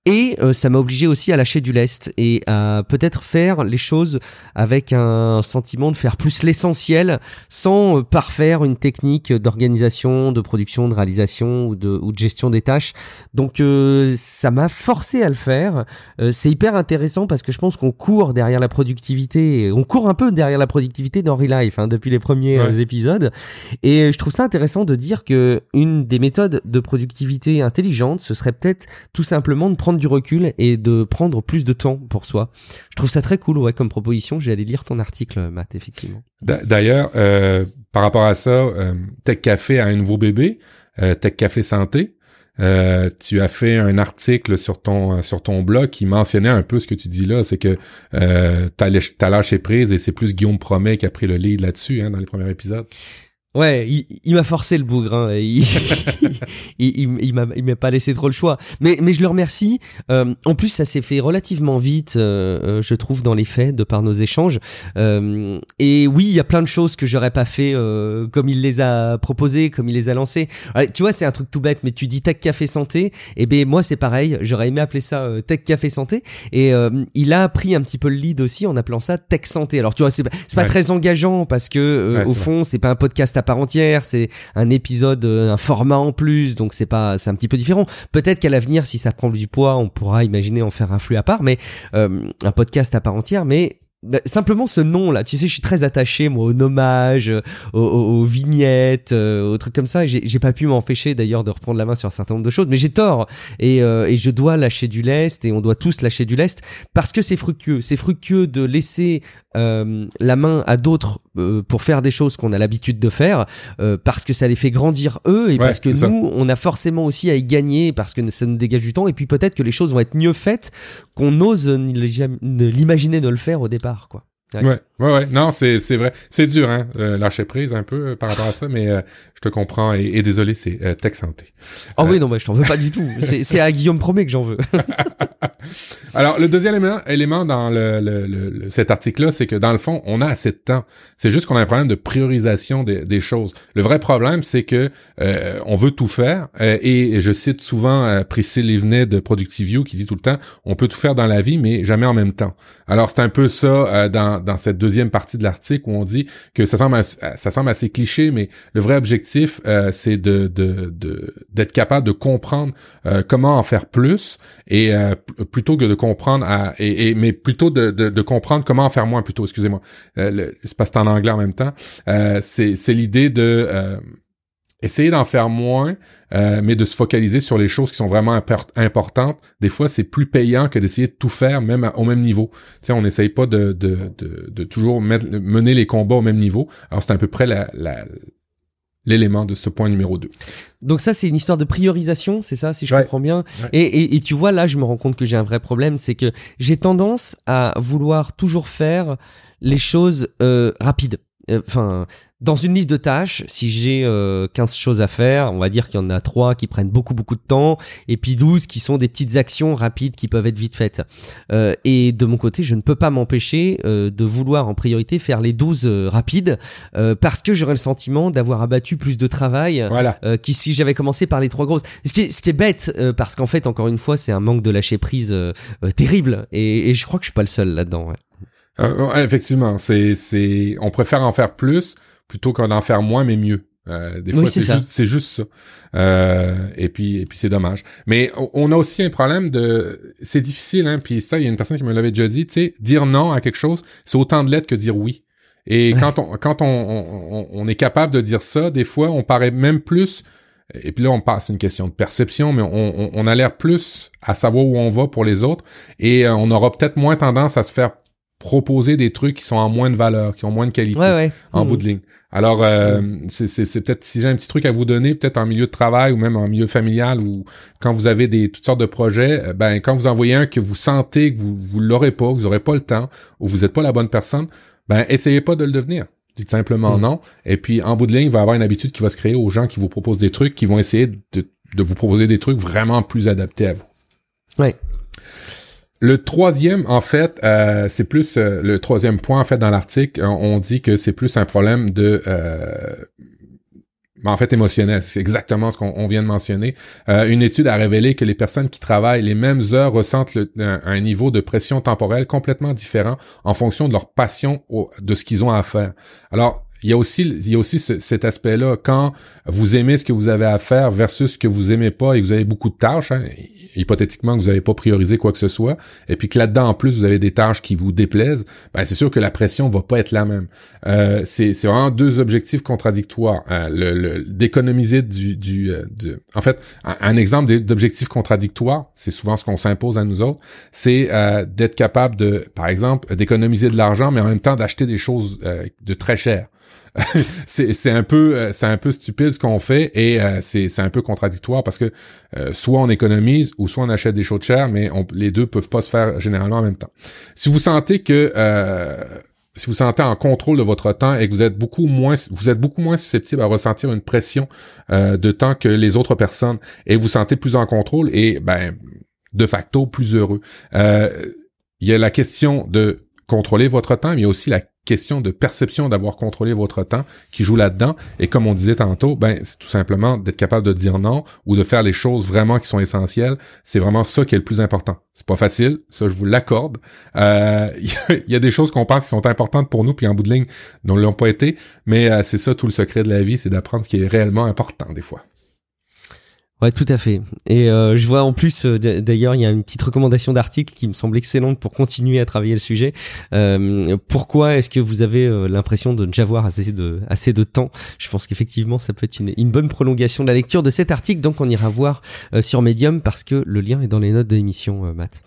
Speaker 1: et ça m'a obligé aussi à lâcher du lest et à peut-être faire les choses avec un sentiment de faire plus l'essentiel sans parfaire une technique d'organisation, de production, de réalisation ou de, ou de gestion des tâches. Donc ça m'a forcé à le faire. c'est hyper intéressant parce que je pense qu'on court derrière la productivité. On court un peu derrière la productivité dans Real Life hein, depuis les premiers euh, épisodes. Et je trouve ça intéressant de dire que une des méthodes de productivité intelligente, ce serait peut-être tout simplement de prendre du recul et de prendre plus de temps pour soi. Je trouve ça très cool, ouais, comme proposition. J'ai allé lire ton article, Matt, effectivement.
Speaker 2: D'ailleurs, euh, par rapport à ça, euh, Tech Café a un nouveau bébé, Tech Café Santé. Euh, tu as fait un article sur ton sur ton blog qui mentionnait un peu ce que tu dis là, c'est que euh, t'as lâché prise et c'est plus Guillaume Promet qui a pris le lead là-dessus hein, dans les premiers épisodes.
Speaker 1: Ouais, il, m'a forcé le bougre. Hein. Il, il, il, m'a, il m'a pas laissé trop le choix. Mais, mais je le remercie. Euh, en plus, ça s'est fait relativement vite, euh, euh, je trouve, dans les faits, de par nos échanges. Euh, et oui, il y a plein de choses que j'aurais pas fait euh, comme il les a proposées, comme il les a lancées. tu vois, c'est un truc tout bête, mais tu dis Tech Café Santé. Et eh ben moi, c'est pareil. J'aurais aimé appeler ça Tech Café Santé. Et il a pris un petit peu le lead aussi en appelant ça Tech Santé. Alors tu vois, c'est, pas très engageant parce que au fond, c'est pas un podcast à part entière, c'est un épisode, euh, un format en plus, donc c'est pas, c'est un petit peu différent. Peut-être qu'à l'avenir, si ça prend du poids, on pourra imaginer en faire un flux à part, mais euh, un podcast à part entière. Mais simplement ce nom là tu sais je suis très attaché moi au nommage aux, vignettes euh, aux trucs comme ça. J'ai pas pu m'empêcher d'ailleurs de reprendre la main sur un certain nombre de choses mais j'ai tort. Et, euh, et je dois lâcher du lest et on doit tous lâcher du lest parce que c'est fructueux. C'est fructueux de laisser euh, la main à d'autres pour faire des choses qu'on a l'habitude de faire parce que ça les fait grandir eux et parce que nous on a forcément aussi à y gagner parce que ça nous dégage du temps et puis peut-être que les choses vont être mieux faites qu'on ose l'imaginer de le faire au départ quoi.
Speaker 2: Ouais, ouais, Non, c'est c'est vrai. C'est dur, hein, euh, lâcher prise un peu euh, par rapport à ça, mais euh, je te comprends et, désolé, c'est euh, Tech Santé.
Speaker 1: Oh oui, non, mais je t'en veux pas du tout. C'est c'est à Guillaume Promet que j'en veux.
Speaker 2: Alors, le deuxième élément, élément dans le, le, cet article-là, c'est que dans le fond, on a assez de temps. C'est juste qu'on a un problème de priorisation des, des choses. Le vrai problème, c'est que on veut tout faire. et je cite souvent Priscille Livenet de Productivio qui dit tout le temps, on peut tout faire dans la vie, mais jamais en même temps. Alors, c'est un peu ça dans dans cette deuxième partie de l'article où on dit que ça semble ça semble assez cliché, mais le vrai objectif euh, c'est de d'être capable de comprendre euh, comment en faire plus et euh, plutôt que de comprendre à, et, mais plutôt de, de, comprendre comment en faire moins plutôt. Excusez-moi, c'est parce que c'est en anglais en même temps. c'est c'est l'idée de essayer d'en faire moins, euh, mais de se focaliser sur les choses qui sont vraiment importantes. Des fois, c'est plus payant que d'essayer de tout faire même au même niveau. Tu sais, on n'essaye pas de, de, de, de, toujours mettre, mener les combats au même niveau. Alors, c'est à peu près la, la l'élément de ce point numéro 2.
Speaker 1: Donc ça, c'est une histoire de priorisation, c'est ça, si je comprends bien. Et, et, et, tu vois, là, je me rends compte que j'ai un vrai problème, c'est que j'ai tendance à vouloir toujours faire les choses euh, rapides. Euh, enfin, dans une liste de tâches, si j'ai 15 euh, choses à faire, on va dire qu'il y en a 3 qui prennent beaucoup beaucoup de temps, et puis 12 qui sont des petites actions rapides qui peuvent être vite faites. Euh, et de mon côté, je ne peux pas m'empêcher euh, de vouloir en priorité faire les 12 rapides, parce que j'aurais le sentiment d'avoir abattu plus de travail
Speaker 2: voilà.
Speaker 1: qui si j'avais commencé par les trois grosses. Ce qui est, ce qui est bête, parce qu'en fait, encore une fois, c'est un manque de lâcher prise terrible, et, et, je crois que je suis pas le seul là-dedans.
Speaker 2: Ouais. Effectivement, c'est, c'est, on préfère en faire plus plutôt qu'en en faire moins mais mieux. Euh, des fois, c'est juste, juste, ça. Euh, et puis, et puis c'est dommage. Mais on a aussi un problème de, c'est difficile, hein. Puis ça, il y a une personne qui me l'avait déjà dit, tu sais, dire non à quelque chose, c'est autant de lettres que dire oui. Et quand on, quand on, on, on, est capable de dire ça, des fois, on paraît même plus. Et puis là, on passe une question de perception, mais on, on, a l'air plus à savoir où on va pour les autres, et euh, on aura peut-être moins tendance à se faire proposer des trucs qui sont en moins de valeur, qui ont moins de qualité
Speaker 1: Ouais, ouais.
Speaker 2: en
Speaker 1: Mhm.
Speaker 2: bout de ligne. Alors, euh, c'est- c'est peut-être si j'ai un petit truc à vous donner, peut-être en milieu de travail ou même en milieu familial ou quand vous avez des toutes sortes de projets, euh, ben quand vous envoyez un que vous sentez que vous vous l'aurez pas, que vous aurez pas le temps ou vous êtes pas la bonne personne, ben essayez pas de le devenir. Dites simplement
Speaker 1: Mm.
Speaker 2: non. Et puis en bout de ligne, il va y avoir une habitude qui va se créer aux gens qui vous proposent des trucs, qui vont essayer de, de vous proposer des trucs vraiment plus adaptés à vous.
Speaker 1: Ouais.
Speaker 2: Le troisième, en fait, euh, c'est plus euh, le troisième point en fait dans l'article. On, on dit que c'est plus un problème de, euh, en fait, émotionnel. C'est exactement ce qu'on on vient de mentionner. Euh, une étude a révélé que les personnes qui travaillent les mêmes heures ressentent un niveau de pression temporelle complètement différent en fonction de leur passion, au- de ce qu'ils ont à faire. Alors, il y a aussi, il y a aussi ce- cet aspect-là quand vous aimez ce que vous avez à faire versus ce que vous aimez pas et que vous avez beaucoup de tâches. hein, hypothétiquement que vous n'avez pas priorisé quoi que ce soit, et puis que là-dedans en plus vous avez des tâches qui vous déplaisent, ben c'est sûr que la pression va pas être la même. Euh, c'est vraiment deux objectifs contradictoires. Euh, le, le- d'économiser du, du, euh, en fait, un, exemple d'objectif contradictoire, c'est souvent ce qu'on s'impose à nous autres, c'est euh, d'être capable de, par exemple, d'économiser de l'argent, mais en même temps d'acheter des choses euh, de très chères. c'est un peu euh, c'est un peu stupide ce qu'on fait et euh, c'est un peu contradictoire parce que euh, soit on économise ou soit on achète des choses chères mais on, les deux peuvent pas se faire généralement en même temps. Si vous sentez que euh, si vous sentez en contrôle de votre temps et que vous êtes beaucoup moins vous êtes beaucoup moins susceptible à ressentir une pression euh, de temps que les autres personnes et vous sentez plus en contrôle et ben de facto plus heureux. Euh, Il y a la question de contrôler votre temps, mais aussi la question de perception d'avoir contrôlé votre temps qui joue là-dedans. Et comme on disait tantôt, ben c'est tout simplement d'être capable de dire non ou de faire les choses vraiment qui sont essentielles. C'est vraiment ça qui est le plus important. C'est pas facile, ça je vous l'accorde. Euh, Il y, a- des choses qu'on pense qui sont importantes pour nous, puis en bout de ligne, ne l'ont pas été. Mais euh, c'est ça tout le secret de la vie, c'est d'apprendre ce qui est réellement important des fois.
Speaker 1: Ouais, tout à fait. Et euh, je vois en plus, euh, d'ailleurs, il y a une petite recommandation d'article qui me semble excellente pour continuer à travailler le sujet. Euh, pourquoi est-ce que vous avez euh, l'impression de déjà avoir assez de assez de temps? Je pense qu'effectivement, ça peut être une, une bonne prolongation de la lecture de cet article. Donc, on ira voir euh, sur Medium parce que le lien est dans les notes de l'émission, Matt.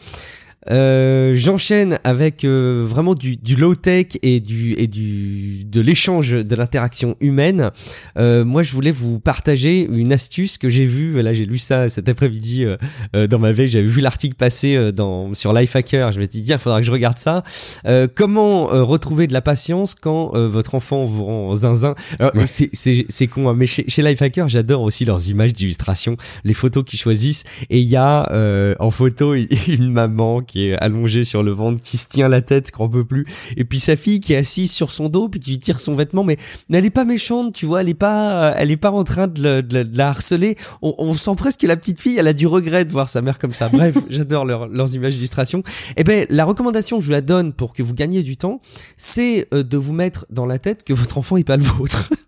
Speaker 1: Euh, J'enchaîne avec euh, vraiment du, du low tech et du et du de l'échange de l'interaction humaine. Euh, moi, je voulais vous partager une astuce que j'ai vue. Là, j'ai lu ça cet après-midi euh, euh, dans ma veille. J'avais vu l'article passer euh, dans sur Lifehacker. Je me suis dit, tiens, il faudra que je regarde ça. Euh, comment retrouver de la patience quand votre enfant vous rend zinzin? Alors,
Speaker 2: Ouais.
Speaker 1: c'est c'est c'est con, hein, mais chez, chez Lifehacker, j'adore aussi leurs images d'illustration, les photos qu'ils choisissent. Et il y a euh, en photo une maman qui est allongée sur le ventre, qui se tient la tête, qu'on peut plus. Et puis sa fille qui est assise sur son dos, puis qui lui tire son vêtement, mais elle est pas méchante, tu vois, elle est pas, elle est pas en train de, le- de la- de la harceler. On, on sent presque que la petite fille, elle a du regret de voir sa mère comme ça. Bref, j'adore leur- leurs images d'illustration. Eh ben, la recommandation, je vous la donne pour que vous gagniez du temps, c'est euh, de vous mettre dans la tête que votre enfant est pas le vôtre.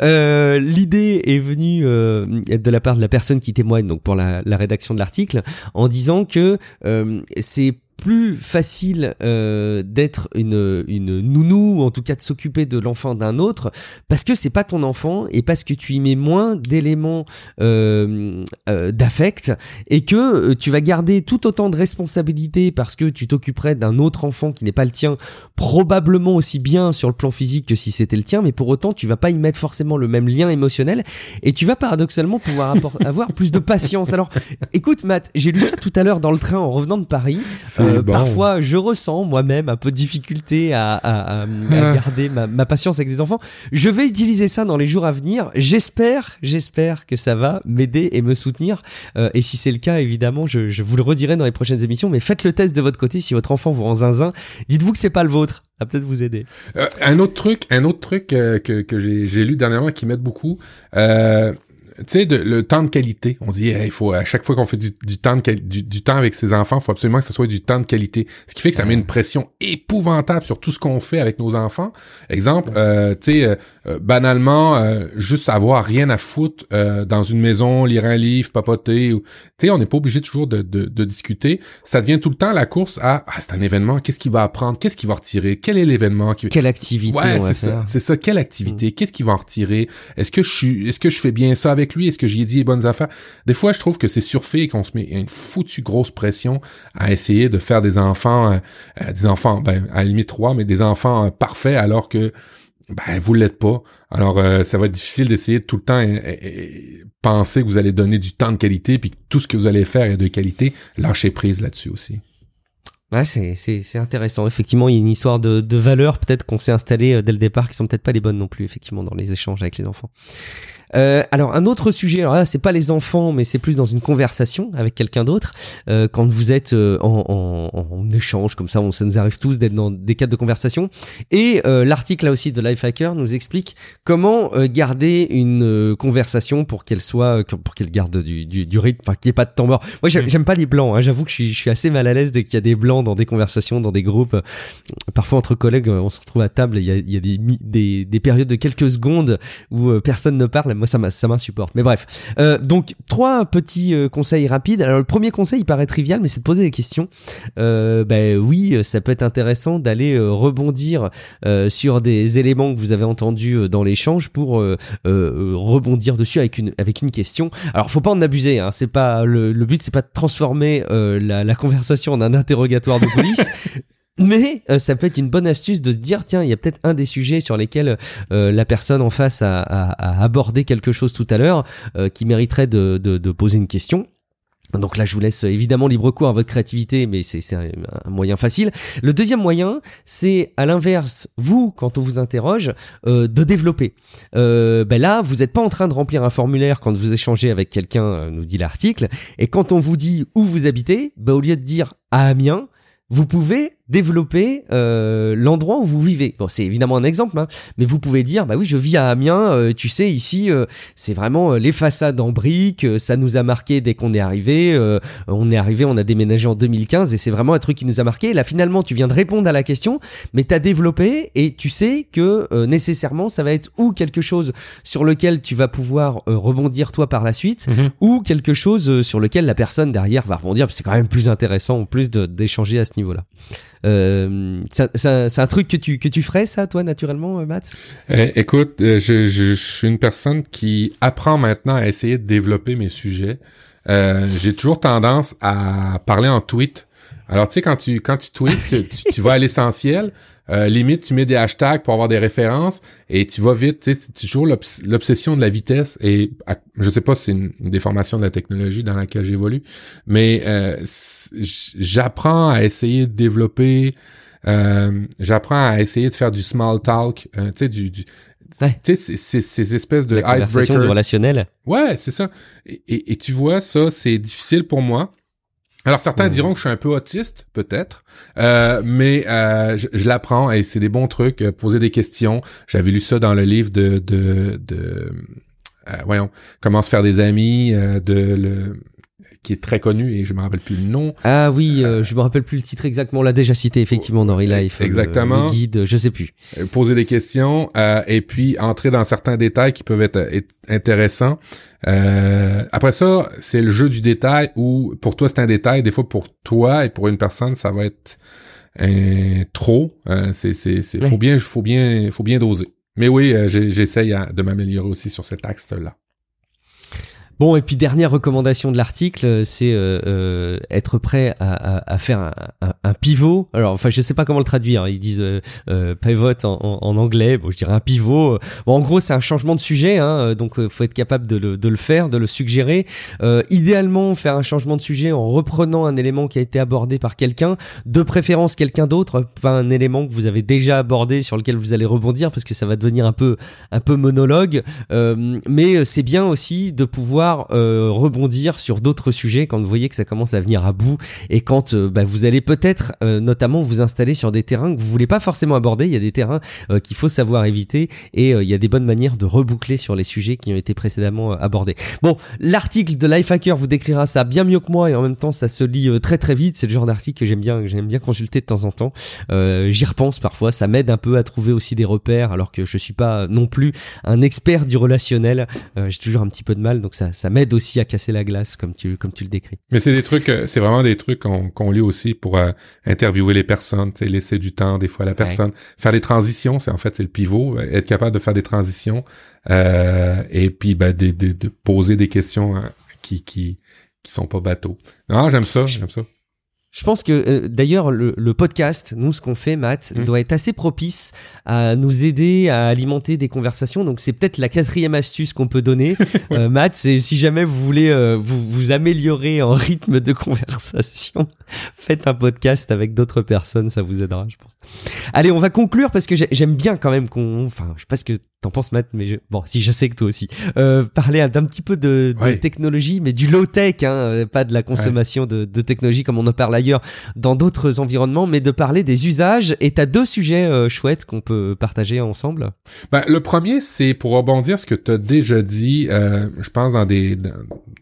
Speaker 1: Euh, L'idée est venue euh, de la part de la personne qui témoigne donc pour la, la rédaction de l'article en disant que euh, c'est plus facile euh, d'être une, une nounou ou en tout cas de s'occuper de l'enfant d'un autre parce que c'est pas ton enfant et parce que tu y mets moins d'éléments euh, euh, d'affect et que euh, tu vas garder tout autant de responsabilités parce que tu t'occuperais d'un autre enfant qui n'est pas le tien probablement aussi bien sur le plan physique que si c'était le tien mais pour autant tu vas pas y mettre forcément le même lien émotionnel et tu vas paradoxalement pouvoir avoir plus de patience. Alors écoute Matt j'ai lu ça tout à l'heure dans le train en revenant de Paris euh. Parfois, je ressens moi-même un peu de difficulté à, à- à- à
Speaker 2: Ah.
Speaker 1: garder ma, ma patience avec des enfants. Je vais utiliser ça dans les jours à venir. J'espère, j'espère que ça va m'aider et me soutenir. Euh, et si c'est le cas, évidemment, je, je vous le redirai dans les prochaines émissions. Mais faites le test de votre côté. Si votre enfant vous rend zinzin, dites-vous que c'est pas le vôtre. Ça va peut-être vous aider.
Speaker 2: Euh, un autre truc, un autre truc euh, que, que j'ai, lu dernièrement qui m'aide beaucoup, euh, sais, de- le temps de qualité. On dit, hey, il faut à chaque fois qu'on fait du, du temps de du, du temps avec ses enfants, il faut absolument que ce soit du temps de qualité. Ce qui fait que ça met une pression épouvantable sur tout ce qu'on fait avec nos enfants. Exemple, euh, tu sais, euh, banalement euh, juste avoir rien à foutre euh, dans une maison, lire un livre, papoter. Ou, tu sais, on n'est pas obligé toujours de, de, de, discuter. Ça devient tout le temps la course à ah, c'est un événement. Qu'est-ce qu'il va apprendre Qu'est-ce qu'il va retirer Quel est l'événement qui...
Speaker 1: Quelle activité
Speaker 2: Ouais, c'est ça. C'est ça. Quelle activité mm. Qu'est-ce qu'il va en retirer Est-ce que je suis Est-ce que je fais bien ça avec lui Est-ce que j'y ai dit les bonnes affaires? Des fois, je trouve que c'est surfait et qu'on se met une foutue grosse pression à essayer de faire des enfants, des enfants, ben à la limite trois, mais des enfants parfaits alors que ben vous l'êtes pas. Alors euh, ça va être difficile d'essayer de tout le temps et, euh, euh, penser que vous allez donner du temps de qualité puis que tout ce que vous allez faire est de qualité. Lâchez prise là-dessus aussi.
Speaker 1: Ouais, c'est, c'est, c'est intéressant. Effectivement, il y a une histoire de, de valeurs peut-être qu'on s'est installé dès le départ qui sont peut-être pas les bonnes non plus, effectivement, dans les échanges avec les enfants. Euh, alors un autre sujet, alors là c'est pas les enfants, mais c'est plus dans une conversation avec quelqu'un d'autre. Euh, quand vous êtes euh, en, en, en, échange comme ça, on, ça nous arrive tous d'être dans des cadres de conversation. Et euh, l'article là aussi de Lifehacker nous explique comment garder une conversation pour qu'elle soit, pour qu'elle garde du, du, du rythme, enfin qu'il n'y ait pas de temps mort. Moi j'aime pas les blancs. Hein, J'avoue que je suis, je suis assez mal à l'aise dès qu'il y a des blancs dans des conversations, dans des groupes. Parfois entre collègues, on se retrouve à table, il y a, il y a des, des, des périodes de quelques secondes où personne ne parle moi ça m'insupporte. Mais bref, euh, donc trois petits euh, conseils rapides. Alors le premier conseil, il paraît trivial, mais c'est de poser des questions. Euh, ben oui, ça peut être intéressant d'aller rebondir sur des éléments que vous avez entendus dans l'échange pour rebondir dessus avec une avec une question. Alors faut pas en abuser. Hein, c'est pas le, le but, c'est pas de transformer la conversation en un interrogatoire de police. Mais euh, ça peut être une bonne astuce de se dire tiens il y a peut-être un des sujets sur lesquels euh, la personne en face a, a, abordé quelque chose tout à l'heure euh, qui mériterait de, de, de, poser une question. Donc là, je vous laisse évidemment libre cours à votre créativité, mais c'est un, moyen facile. Le deuxième moyen, c'est à l'inverse, vous, quand on vous interroge, de développer. ben là, vous n'êtes pas en train de remplir un formulaire quand vous échangez avec quelqu'un, nous dit l'article, et quand on vous dit où vous habitez, ben, au lieu de dire à Amiens, vous pouvez développer euh, l'endroit où vous vivez. Bon, c'est évidemment un exemple, hein, mais vous pouvez dire, bah oui, je vis à Amiens, euh, tu sais, ici, euh, c'est vraiment les façades en briques, ça nous a marqué dès qu'on est arrivé, on est arrivé, on a déménagé en 2015, et c'est vraiment un truc qui nous a marqué. Là, finalement, tu viens de répondre à la question, mais tu as développé, et tu sais que nécessairement, ça va être ou quelque chose sur lequel tu vas pouvoir rebondir toi par la suite, mhm. ou quelque chose sur lequel la personne derrière va rebondir, c'est quand même plus intéressant, en plus d'échanger à ce niveau-là. Euh, c'est un truc que tu, que tu ferais, ça, toi, naturellement, euh, Matt
Speaker 2: eh, Écoute, euh, je, je, suis une personne qui apprend maintenant à essayer de développer mes sujets. Euh, J'ai toujours tendance à parler en tweet. Alors, tu sais, quand tu, quand tu tweets, tu, tu vas à l'essentiel. Euh, limite, tu mets des hashtags pour avoir des références et tu vas vite. C'est toujours l'obsession de la vitesse et je sais pas si c'est une, déformation de la technologie dans laquelle j'évolue, mais euh, j'apprends à essayer de développer. Euh, j'apprends à essayer de faire du small talk, tu sais, du, du tu sais, ces espèces de icebreaker.
Speaker 1: du relationnel.
Speaker 2: Ouais, c'est ça. Et, et, tu vois, ça, c'est difficile pour moi alors certains hmm. diront que je suis un peu autiste, peut-être, euh, mais euh, je, l'apprends et c'est des bons trucs. Euh, poser des questions. J'avais lu ça dans le livre de de, de voyons comment se faire des amis de le qui est très connu et je me rappelle plus le nom.
Speaker 1: Ah oui, euh, je me rappelle plus le titre exactement. On l'a déjà cité effectivement dans Relife.
Speaker 2: Exactement.
Speaker 1: Le, guide, je sais plus.
Speaker 2: Poser des questions euh, et puis entrer dans certains détails qui peuvent être, être intéressants. Euh, après ça, c'est le jeu du détail où pour toi c'est un détail, des fois pour toi et pour une personne ça va être euh, trop. Euh, c'est c'est c'est faut bien faut bien faut bien doser. Mais oui, j'essaye de m'améliorer aussi sur cet axe-là.
Speaker 1: Bon, et puis dernière recommandation de l'article, euh, c'est euh, euh, être prêt à, à, à faire un, un, un, pivot. Alors, enfin, je sais pas comment le traduire. Ils disent euh, euh pivot en, en, anglais. Bon, je dirais un pivot. Bon, en gros, c'est un changement de sujet, hein, donc faut être capable de le, de le faire, de le suggérer. idéalement, faire un changement de sujet en reprenant un élément qui a été abordé par quelqu'un, de préférence quelqu'un d'autre, pas un élément que vous avez déjà abordé sur lequel vous allez rebondir, parce que ça va devenir un peu un peu monologue. mais c'est bien aussi de pouvoir euh, rebondir sur d'autres sujets quand vous voyez que ça commence à venir à bout et quand euh, bah, vous allez peut-être notamment vous installer sur des terrains que vous voulez pas forcément aborder. Il y a des terrains qu'il faut savoir éviter et il y a des bonnes manières de reboucler sur les sujets qui ont été précédemment abordés. Bon, l'article de Lifehacker vous décrira ça bien mieux que moi et en même temps ça se lit très très vite. C'est le genre d'article que j'aime bien, que j'aime bien consulter de temps en temps. J'y repense parfois, ça m'aide un peu à trouver aussi des repères alors que je suis pas non plus un expert du relationnel. Euh, j'ai toujours un petit peu de mal, donc ça, ça m'aide aussi à casser la glace, comme tu, comme tu le décris.
Speaker 2: Mais c'est des trucs, euh, c'est vraiment des trucs qu'on lit aussi pour euh, interviewer les personnes, laisser du temps des fois à la personne, faire des transitions, c'est en fait c'est le pivot, être capable de faire des transitions et puis ben, de, de, de, poser des questions hein, qui qui qui sont pas bateaux. Non, j'aime ça, j'aime ça.
Speaker 1: Je pense que euh, d'ailleurs le, le, podcast, nous ce qu'on fait, Matt, mm. doit être assez propice à nous aider à alimenter des conversations. Donc c'est peut-être la quatrième astuce qu'on peut donner, euh, Matt. C'est si jamais vous voulez euh, vous vous améliorer en rythme de conversation, faites un podcast avec d'autres personnes, ça vous aidera, je pense. Allez, on va conclure parce que j'aime bien quand même qu'on, enfin, je sais pas ce que t'en penses, Matt, mais je... bon, si je sais que toi aussi, euh, parler d'un petit peu de, de technologie, mais du low tech, hein, pas de la consommation de, de technologie comme on en parle ailleurs dans d'autres environnements, mais de parler des usages. Et t'as deux sujets euh, chouettes qu'on peut partager ensemble.
Speaker 2: Ben, le premier, c'est pour rebondir ce que tu as déjà dit, euh, je pense dans des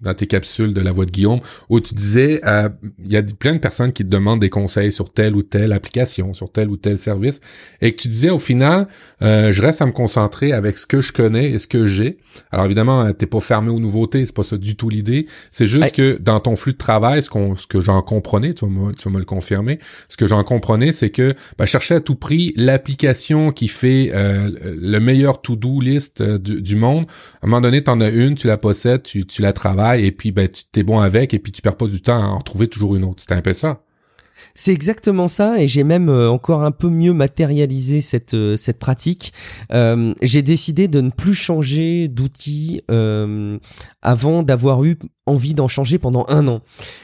Speaker 2: dans, tes capsules de la voix de Guillaume, où tu disais euh, il y a plein de personnes qui te demandent des conseils sur telle ou telle application, sur tel ou tel service, et que tu disais au final, je reste à me concentrer avec ce que je connais et ce que j'ai. Alors évidemment, t'es pas fermé aux nouveautés, c'est pas ça du tout l'idée. C'est juste que dans ton flux de travail, ce, qu'on ce que j'en comprenais, tu tu vas me le confirmer. Ce que j'en comprenais, c'est que ben, chercher à tout prix l'application qui fait euh, le meilleur to-do list euh, du, monde. À un moment donné, tu en as une, tu la possèdes, tu, tu la travailles et puis ben, tu t'es bon avec et puis tu perds pas du temps à en trouver toujours une autre. C'était un peu ça.
Speaker 1: C'est exactement ça et j'ai même euh, encore un peu mieux matérialisé cette cette pratique. Euh, j'ai décidé de ne plus changer d'outil euh, avant d'avoir eu envie d'en changer pendant un an.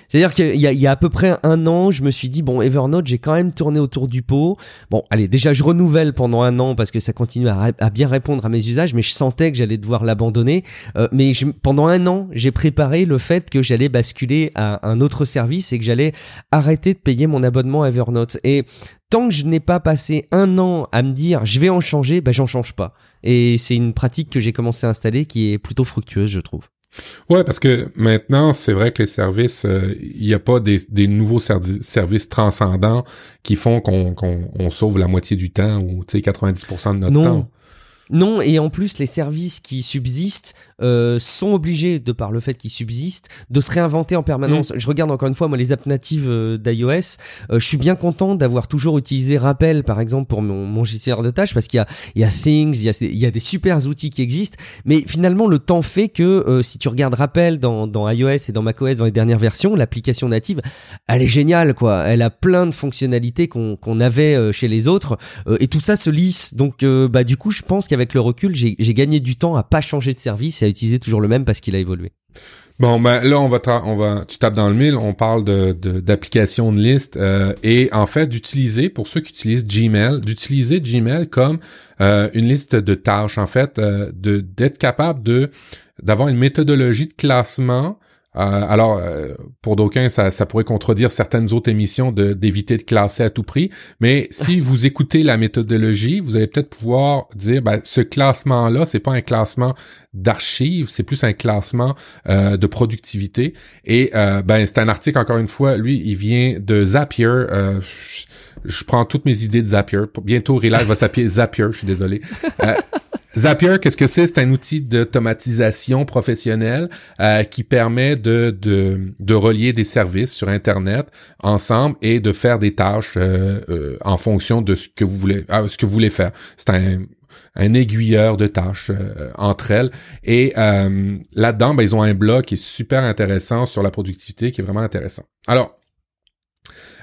Speaker 1: C'est-à-dire qu'il y, y a à peu près un an, je me suis dit, bon, Evernote, j'ai quand même tourné autour du pot. Bon, allez, déjà, je renouvelle pendant un an parce que ça continue à, à bien répondre à mes usages, mais je sentais que j'allais devoir l'abandonner. Euh, mais je, pendant un an, j'ai préparé le fait que j'allais basculer à un autre service et que j'allais arrêter de payer mon abonnement à Evernote. Et tant que je n'ai pas passé un an à me dire je vais en changer, ben j'en change pas. Et c'est une pratique que j'ai commencé à installer qui est plutôt fructueuse, je trouve.
Speaker 2: Ouais, parce que maintenant, c'est vrai que les services, euh, il n'y a pas des, des nouveaux services transcendants qui font qu'on qu'on sauve la moitié du temps ou 90% de notre temps.
Speaker 1: Non, et en plus, les services qui subsistent euh, sont obligés, de par le fait qu'ils subsistent, de se réinventer en permanence. Mm. Je regarde encore une fois, moi, les apps natives euh, d'iOS. Euh, je suis bien content d'avoir toujours utilisé Rappel, par exemple, pour mon, mon gestionnaire de tâches, parce qu'il y a, il y a Things, il y a, il y a des super outils qui existent. Mais finalement, le temps fait que si tu regardes Rappel dans, dans iOS et dans macOS dans les dernières versions, l'application native, elle est géniale, quoi. Elle a plein de fonctionnalités qu'on qu'on avait chez les autres, et tout ça se lisse. Donc, bah, du coup, je pense qu'il avec le recul, j'ai gagné du temps à pas changer de service et à utiliser toujours le même parce qu'il a évolué.
Speaker 2: Bon, ben là, on va, on va, tu tapes dans le mille, on parle de d'application de, liste euh, et en fait d'utiliser pour ceux qui utilisent Gmail, d'utiliser Gmail comme euh, une liste de tâches, en fait, euh, de d'être capable de d'avoir une méthodologie de classement euh, alors, euh, pour d'aucuns, ça, ça, pourrait contredire certaines autres émissions de d'éviter de classer à tout prix. Mais si vous écoutez la méthodologie, vous allez peut-être pouvoir dire, ben, ce classement-là, c'est pas un classement d'archives, c'est plus un classement euh, de productivité. Et ben, c'est un article encore une fois. Lui, il vient de Zapier. Je, prends toutes mes idées de Zapier. Bientôt, Relive va s'appeler Zapier. Je suis désolé. Zapier, qu'est-ce que c'est? C'est un outil d'automatisation professionnelle euh, qui permet de, de, de, relier des services sur Internet ensemble et de faire des tâches euh, euh, en fonction de ce que vous voulez, ce que vous voulez faire. C'est un, un aiguilleur de tâches entre elles. Et là-dedans, ben, ils ont un blog qui est super intéressant sur la productivité, qui est vraiment intéressant. Alors,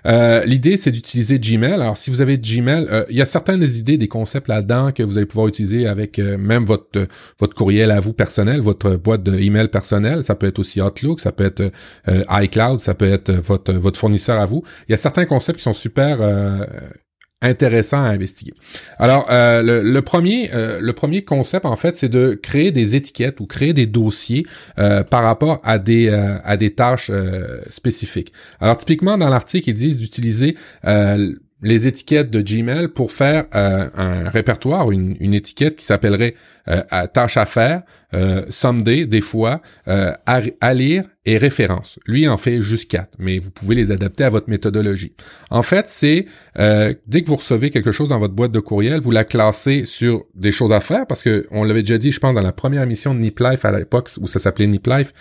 Speaker 2: euh, l'idée, c'est d'utiliser Gmail. Alors, si vous avez Gmail, euh, il y a certaines idées, des concepts là-dedans que vous allez pouvoir utiliser avec euh, même votre votre courriel à vous personnel, votre boîte de email personnel. Ça peut être aussi Outlook, ça peut être iCloud, ça peut être votre votre fournisseur à vous. Il y a certains concepts qui sont super intéressants à investiguer. Alors, euh, le, premier, euh, le premier concept en fait, c'est de créer des étiquettes ou créer des dossiers euh, par rapport à des à des tâches spécifiques. Alors, typiquement dans l'article, ils disent d'utiliser les étiquettes de Gmail pour faire un répertoire, une, une étiquette qui s'appellerait tâche à faire, someday des fois, à, lire et référence. Lui en fait juste quatre, mais vous pouvez les adapter à votre méthodologie. En fait, c'est euh, dès que vous recevez quelque chose dans votre boîte de courriel, vous la classez sur des choses à faire parce que on l'avait déjà dit, je pense, dans la première émission de Nip Life à l'époque où ça s'appelait Nip Life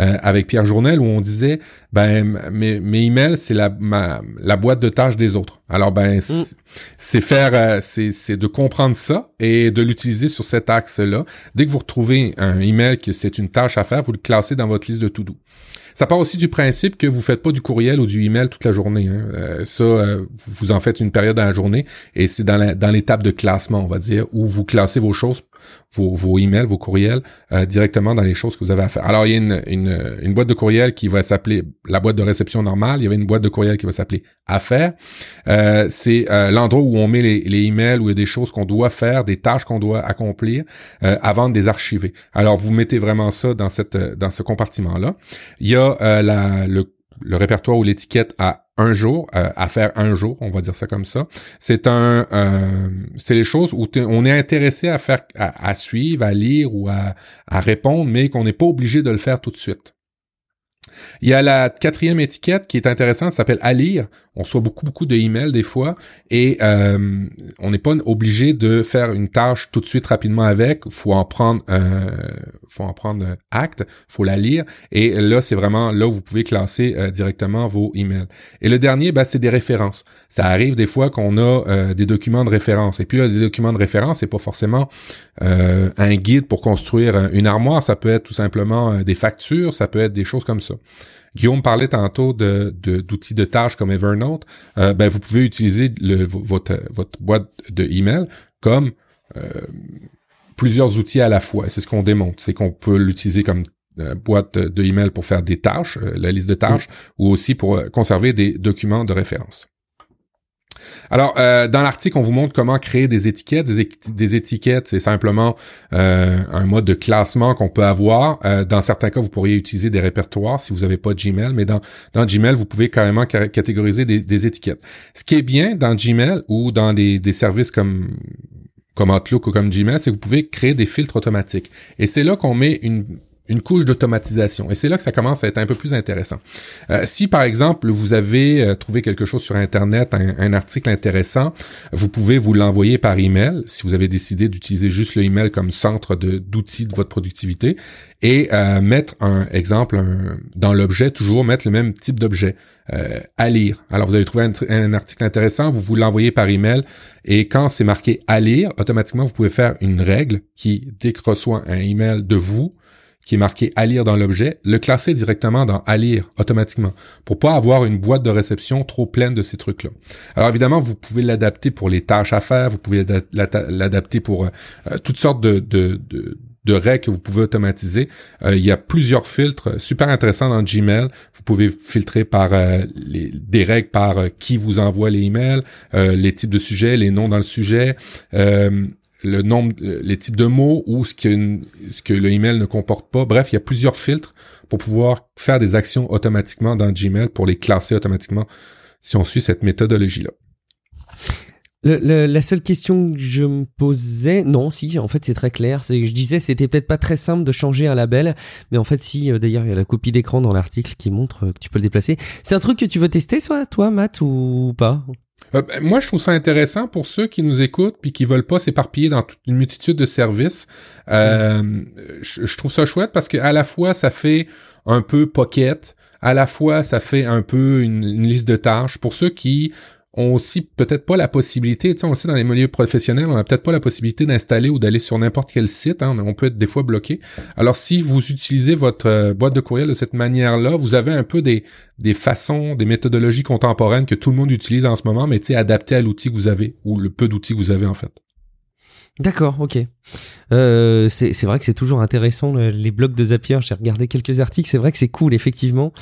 Speaker 2: euh, avec Pierre Journel où on disait ben mes, mes emails c'est la la boîte de tâches des autres. Alors ben mm. C'est faire euh, c'est de comprendre ça et de l'utiliser sur cet axe-là. Dès que vous retrouvez un email que c'est une tâche à faire, vous le classez dans votre liste de to-do. Ça part aussi du principe que vous faites pas du courriel ou du email toute la journée. Hein. Euh, ça, euh, vous en faites une période dans la journée et c'est dans, dans l'étape de classement, on va dire, où vous classez vos choses vos, vos emails, vos courriels euh, directement dans les choses que vous avez à faire. Alors, il y a une, une, une boîte de courriel qui va s'appeler la boîte de réception normale. Il y avait une boîte de courriel qui va s'appeler Affaires. Euh, c'est euh, l'endroit où on met les, les emails, où il y a des choses qu'on doit faire, des tâches qu'on doit accomplir avant de les archiver. Alors, vous mettez vraiment ça dans cette dans ce compartiment-là. Il y a la, le le répertoire ou l'étiquette à un jour, euh, à faire un jour, on va dire ça comme ça. C'est un, euh, c'est les choses où on est intéressé à faire, à, suivre, à lire ou à, à répondre, mais qu'on n'est pas obligé de le faire tout de suite. Il y a la quatrième étiquette qui est intéressante, s'appelle à lire. On reçoit beaucoup, beaucoup de emails des fois et euh, on n'est pas obligé de faire une tâche tout de suite rapidement avec. Faut en prendre, euh, faut en prendre acte, faut la lire et là c'est vraiment là où vous pouvez classer euh, directement vos emails. Et le dernier, ben, c'est des références. Ça arrive des fois qu'on a euh, des documents de référence et puis là des documents de référence, c'est pas forcément un guide pour construire une armoire. Ça peut être tout simplement des factures, ça peut être des choses comme ça. Guillaume parlait tantôt de, d'outils de, tâches comme Evernote. Euh, ben, vous pouvez utiliser le, votre, votre boîte de email comme euh, plusieurs outils à la fois. C'est ce qu'on démontre. C'est qu'on peut l'utiliser comme euh, boîte de email pour faire des tâches, la liste de tâches, ou aussi pour conserver des documents de référence. Alors, euh, dans l'article, on vous montre comment créer des étiquettes. Des, étiquettes, c'est simplement euh, un mode de classement qu'on peut avoir. Euh, dans certains cas, vous pourriez utiliser des répertoires si vous n'avez pas Gmail, mais dans, dans Gmail, vous pouvez carrément catégoriser des, étiquettes. Ce qui est bien dans Gmail ou dans des, des services comme comme Outlook ou comme Gmail, c'est que vous pouvez créer des filtres automatiques. Et c'est là qu'on met une une couche d'automatisation. Et c'est là que ça commence à être un peu plus intéressant. Euh, si par exemple vous avez euh, trouvé quelque chose sur Internet, un, article intéressant, vous pouvez vous l'envoyer par email, si vous avez décidé d'utiliser juste le email comme centre d'outils de, votre productivité, et euh, mettre un exemple dans l'objet, toujours mettre le même type d'objet à lire. Alors vous avez trouvé un, un article intéressant, vous vous l'envoyez par email, et quand c'est marqué à lire, automatiquement vous pouvez faire une règle qui, dès que reçoit un email de vous, qui est marqué à lire dans l'objet, le classer directement dans à lire automatiquement pour pas avoir une boîte de réception trop pleine de ces trucs-là. Alors évidemment, vous pouvez l'adapter pour les tâches à faire, vous pouvez l'adapter pour euh, euh, toutes sortes de, règles que vous pouvez automatiser. Euh, il y a plusieurs filtres super intéressants dans Gmail. Vous pouvez filtrer par des règles par qui vous envoie les emails, les types de sujets, les noms dans le sujet le nombre, les types de mots ou ce que, ce que le email ne comporte pas. Bref, il y a plusieurs filtres pour pouvoir faire des actions automatiquement dans Gmail pour les classer automatiquement si on suit cette méthodologie-là.
Speaker 1: la seule question que je me posais, non, si, en fait, c'est très clair. C'est, je disais, c'était peut-être pas très simple de changer un label, mais en fait, si. Euh, d'ailleurs, il y a la copie d'écran dans l'article qui montre que tu peux le déplacer. C'est un truc que tu veux tester, soit toi, Matt, ou pas?
Speaker 2: Euh, ben, moi, je trouve ça intéressant pour ceux qui nous écoutent puis qui veulent pas s'éparpiller dans toute une multitude de services. Euh, je, trouve ça chouette parce que à la fois ça fait un peu pocket, à la fois ça fait un peu une liste de tâches. Pour ceux qui ont aussi peut-être pas la possibilité, tu sais, on dans les milieux professionnels, on a peut-être pas la possibilité d'installer ou d'aller sur n'importe quel site, hein, on peut être des fois bloqué. Alors si vous utilisez votre euh, boîte de courriel de cette manière-là, vous avez un peu des, des façons, des méthodologies contemporaines que tout le monde utilise en ce moment, mais tu sais, adaptées à l'outil que vous avez ou le peu d'outils que vous avez en fait.
Speaker 1: D'accord, ok. Euh, c'est vrai que c'est toujours intéressant les blogs de Zapier. J'ai regardé quelques articles. C'est vrai que c'est cool, effectivement.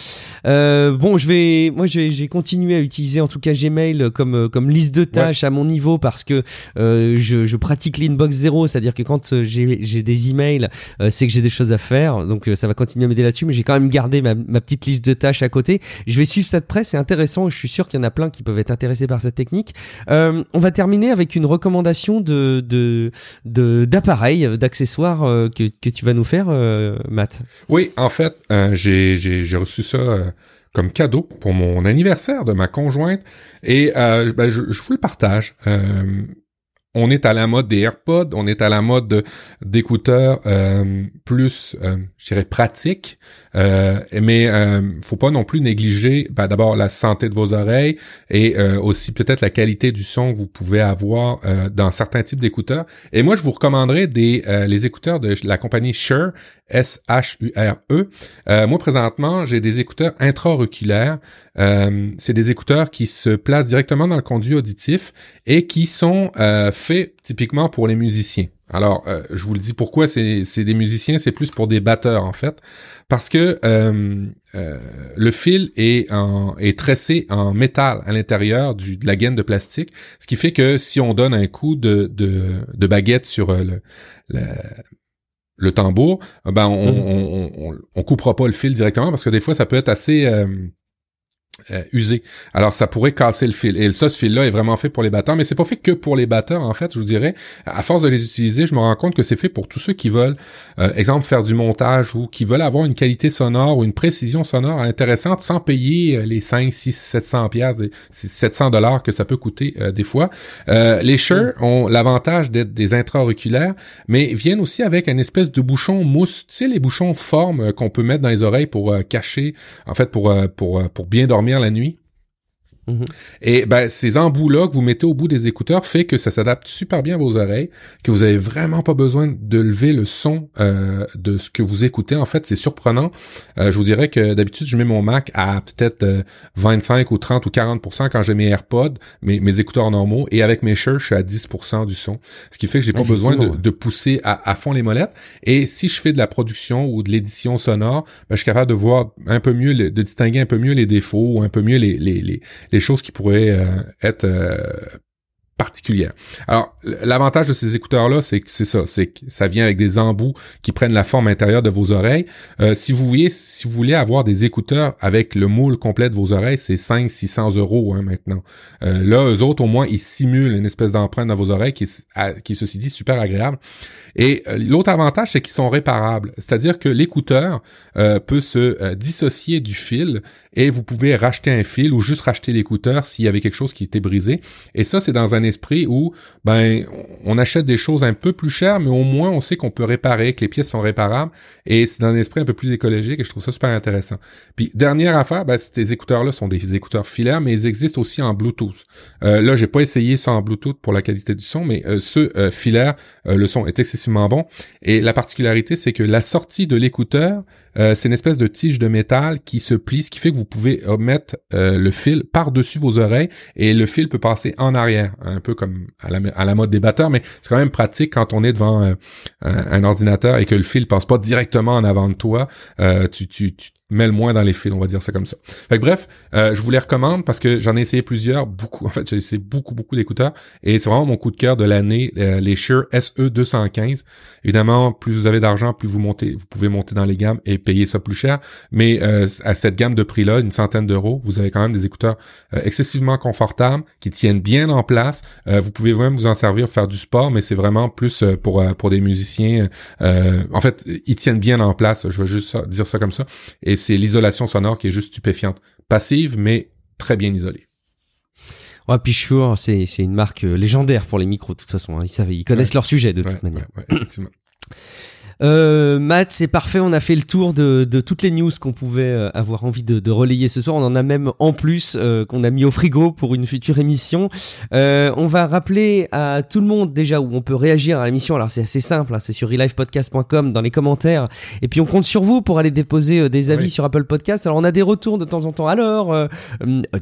Speaker 1: Euh, bon, je vais, moi, j'ai continué à utiliser en tout cas Gmail comme comme liste de tâches à mon niveau parce que euh, je, je pratique l'inbox zéro, c'est-à-dire que quand euh, j'ai des emails, euh, c'est que j'ai des choses à faire. Donc ça va continuer à m'aider là-dessus, mais j'ai quand même gardé ma, ma, petite liste de tâches à côté. Je vais suivre ça de près. C'est intéressant. Je suis sûr qu'il y en a plein qui peuvent être intéressés par cette technique. on va terminer avec une recommandation de de d'appareils d'accessoires euh, que, que, tu vas nous faire, euh, Matt.
Speaker 2: Oui, en fait, euh, j'ai reçu ça comme cadeau pour mon anniversaire de ma conjointe et ben, je, vous le partage on est à la mode des AirPods, on est à la mode d'écouteurs plus, je dirais, pratiques. Euh, mais euh, faut pas non plus négliger ben, d'abord la santé de vos oreilles et euh, aussi peut-être la qualité du son que vous pouvez avoir dans certains types d'écouteurs. Et moi, je vous recommanderais des les écouteurs de la compagnie Shure, S-H-U-R-E. moi, présentement, j'ai des écouteurs intra-auriculaires. C'est des écouteurs qui se placent directement dans le conduit auditif et qui sont fait typiquement pour les musiciens. Alors, euh, je vous le dis pourquoi c'est des musiciens, c'est plus pour des batteurs en fait, parce que euh, euh, le fil est, en, est tressé en métal à l'intérieur de la gaine de plastique, ce qui fait que si on donne un coup de, de, baguette sur le, le, tambour, ben on, mmh. on, on, on, coupera pas le fil directement parce que des fois ça peut être assez euh, usé. Alors ça pourrait casser le fil. Et ça, ce fil-là est vraiment fait pour les batteurs, mais c'est pas fait que pour les batteurs, en fait, je vous dirais. À force de les utiliser, je me rends compte que c'est fait pour tous ceux qui veulent, euh, exemple, faire du montage ou qui veulent avoir une qualité sonore ou une précision sonore intéressante sans payer euh, les 5, 6, 700 pièces 700 dollars que ça peut coûter des fois. les Shure ont l'avantage d'être des intra-auriculaires, mais viennent aussi avec une espèce de bouchon mousse, tu sais, les bouchons forme qu'on peut mettre dans les oreilles pour cacher, en fait, pour, pour, pour bien dormir la nuit. Mhm. Et ben ces embouts-là que vous mettez au bout des écouteurs fait que ça s'adapte super bien à vos oreilles, que vous avez vraiment pas besoin de lever le son euh, de ce que vous écoutez. En fait, c'est surprenant. Euh, je vous dirais que d'habitude, je mets mon Mac à peut-être 25 euh, ou 30 ou 40% quand j'ai mes AirPods, mes, mes écouteurs normaux, et avec mes shirts, je suis à 10% du son. Ce qui fait que j'ai pas besoin de, pousser à, fond les molettes. Et si je fais de la production ou de l'édition sonore, ben, je suis capable de voir un peu mieux, de distinguer un peu mieux les défauts ou un peu mieux les, les, les des choses qui pourraient euh, être euh, particulière. Alors, l'avantage de ces écouteurs-là, c'est que c'est ça, c'est que ça vient avec des embouts qui prennent la forme intérieure de vos oreilles. Euh, si vous voulez, si vous voulez avoir des écouteurs avec le moule complet de vos oreilles, c'est 5 600 euros hein, maintenant. Euh, là, eux autres, au moins, ils simulent une espèce d'empreinte dans vos oreilles qui est, qui ceci dit, super agréable. Et euh, l'autre avantage, c'est qu'ils sont réparables. C'est-à-dire que l'écouteur peut se dissocier du fil et vous pouvez racheter un fil ou juste racheter l'écouteur s'il y avait quelque chose qui était brisé. Et ça, c'est dans un esprit où ben on achète des choses un peu plus chères, mais au moins on sait qu'on peut réparer, que les pièces sont réparables, et c'est dans un esprit un peu plus écologique, et je trouve ça super intéressant. Puis dernière affaire, ben, ces écouteurs-là sont des écouteurs filaires, mais ils existent aussi en Bluetooth. Euh, là, j'ai pas essayé ça en Bluetooth pour la qualité du son, mais euh, ceux euh, euh, le son est excessivement bon. Et la particularité, c'est que la sortie de l'écouteur euh, c'est une espèce de tige de métal qui se plie, ce qui fait que vous pouvez mettre euh, le fil par-dessus vos oreilles et le fil peut passer en arrière, un peu comme à la, mode des batteurs, mais c'est quand même pratique quand on est devant euh, un, ordinateur et que le fil passe pas directement en avant de toi. tu, tu, tu mêle moins dans les fils, on va dire ça comme ça. Fait bref, euh, je vous les recommande parce que j'en ai essayé plusieurs, beaucoup. En fait, j'ai essayé beaucoup, beaucoup d'écouteurs et c'est vraiment mon coup de cœur de l'année, euh, les Shure SE 215. Évidemment, plus vous avez d'argent, plus vous montez, vous pouvez monter dans les gammes et payer ça plus cher. Mais euh, à cette gamme de prix-là, une centaine d'euros, vous avez quand même des écouteurs excessivement confortables qui tiennent bien en place. vous pouvez même vous en servir pour faire du sport, mais c'est vraiment plus pour pour des musiciens. en fait, ils tiennent bien en place. Je veux juste dire ça comme ça. Et c'est l'isolation sonore qui est juste stupéfiante. Passive, mais très bien isolée.
Speaker 1: Ouais, puis Shure, c'est, c'est une marque euh, légendaire pour les micros, de toute façon. Hein. Ils savent, ils connaissent leur sujet, de toute manière. Euh, Matt, c'est parfait. On a fait le tour de, de toutes les news qu'on pouvait euh, avoir envie de, de, relayer ce soir. On en a même en plus euh, qu'on a mis au frigo pour une future émission. Euh, on va rappeler à tout le monde déjà où on peut réagir à l'émission. Alors c'est assez simple, hein, c'est sur relivepodcast.com dans les commentaires. Et puis on compte sur vous pour aller déposer euh, des avis sur Apple Podcast. Alors on a des retours de temps en temps. Alors euh,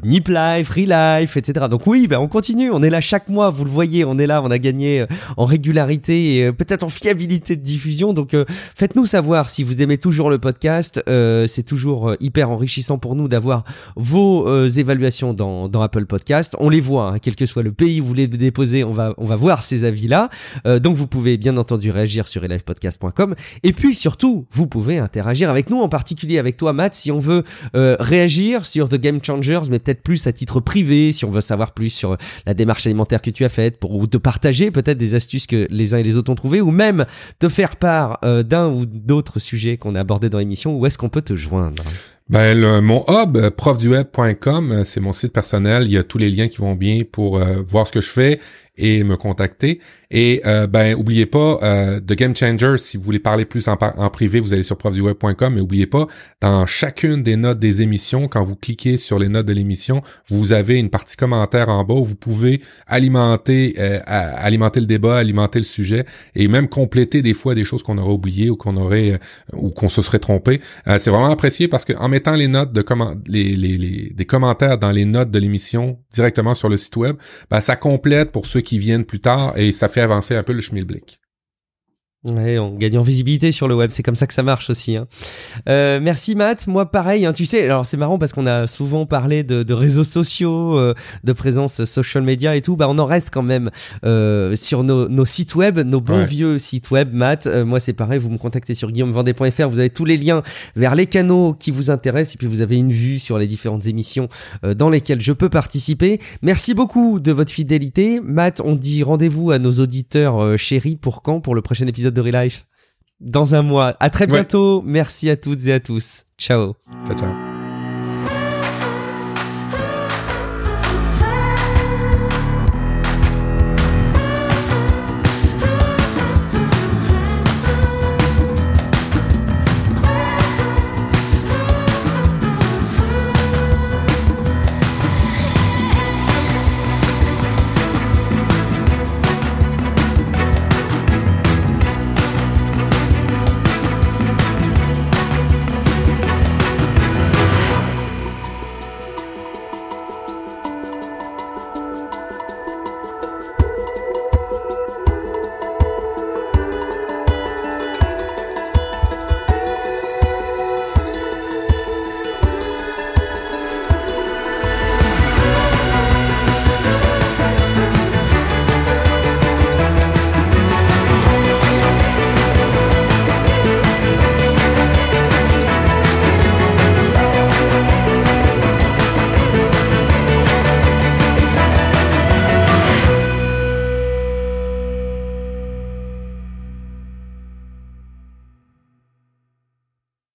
Speaker 1: Nip Life, Relife, etc. Donc oui, ben on continue. On est là chaque mois. Vous le voyez, on est là. On a gagné en régularité et peut-être en fiabilité de diffusion. Donc donc euh, faites-nous savoir si vous aimez toujours le podcast. Euh, c'est toujours euh, hyper enrichissant pour nous d'avoir vos évaluations dans, dans, Apple Podcast. On les voit, hein, quel que soit le pays où vous les déposez, on va, on va voir ces avis-là. donc vous pouvez bien entendu réagir sur elivepodcast.com. Et puis surtout, vous pouvez interagir avec nous, en particulier avec toi Matt, si on veut réagir sur The Game Changers, mais peut-être plus à titre privé, si on veut savoir plus sur la démarche alimentaire que tu as faite, pour ou te partager peut-être des astuces que les uns et les autres ont trouvées, ou même te faire part euh, d'un ou d'autres sujets qu'on a abordés dans l'émission, où est-ce qu'on peut te joindre?
Speaker 2: Ben, mon hub, euh, profduweb.com, euh, c'est mon site personnel. Il y a tous les liens qui vont bien pour voir ce que je fais et me contacter. Et euh, ben oubliez pas euh, The Game Changer, si vous voulez parler plus en, privé, vous allez sur profduweb.com, mais oubliez pas, dans chacune des notes des émissions, quand vous cliquez sur les notes de l'émission, vous avez une partie commentaire en bas où vous pouvez alimenter euh, alimenter le débat, alimenter le sujet et même compléter des fois des choses qu'on aurait oubliées ou qu'on aurait euh, ou qu'on se serait trompé. Euh, c'est vraiment apprécié parce que en mettant les notes de comment les, les, les, des commentaires dans les notes de l'émission directement sur le site web, ben, ça complète pour ceux qui viennent plus tard et ça fait avancer un peu le schmilblick.
Speaker 1: Ouais, on gagne en visibilité sur le web, c'est comme ça que ça marche aussi. Hein. Euh, merci Matt, moi pareil, hein, tu sais, alors c'est marrant parce qu'on a souvent parlé de, de réseaux sociaux, euh, de présence social media et tout, bah on en reste quand même euh, sur nos, nos, sites web, nos bons vieux sites web, Matt. Euh, moi c'est pareil, vous me contactez sur guillaumevendée.fr, vous avez tous les liens vers les canaux qui vous intéressent et puis vous avez une vue sur les différentes émissions euh, dans lesquelles je peux participer. Merci beaucoup de votre fidélité. Matt, on dit rendez-vous à nos auditeurs chéris pour quand? Pour le prochain épisode de Relife dans un mois. À très bientôt. Merci à toutes et à tous. Ciao.
Speaker 2: Ciao, ciao.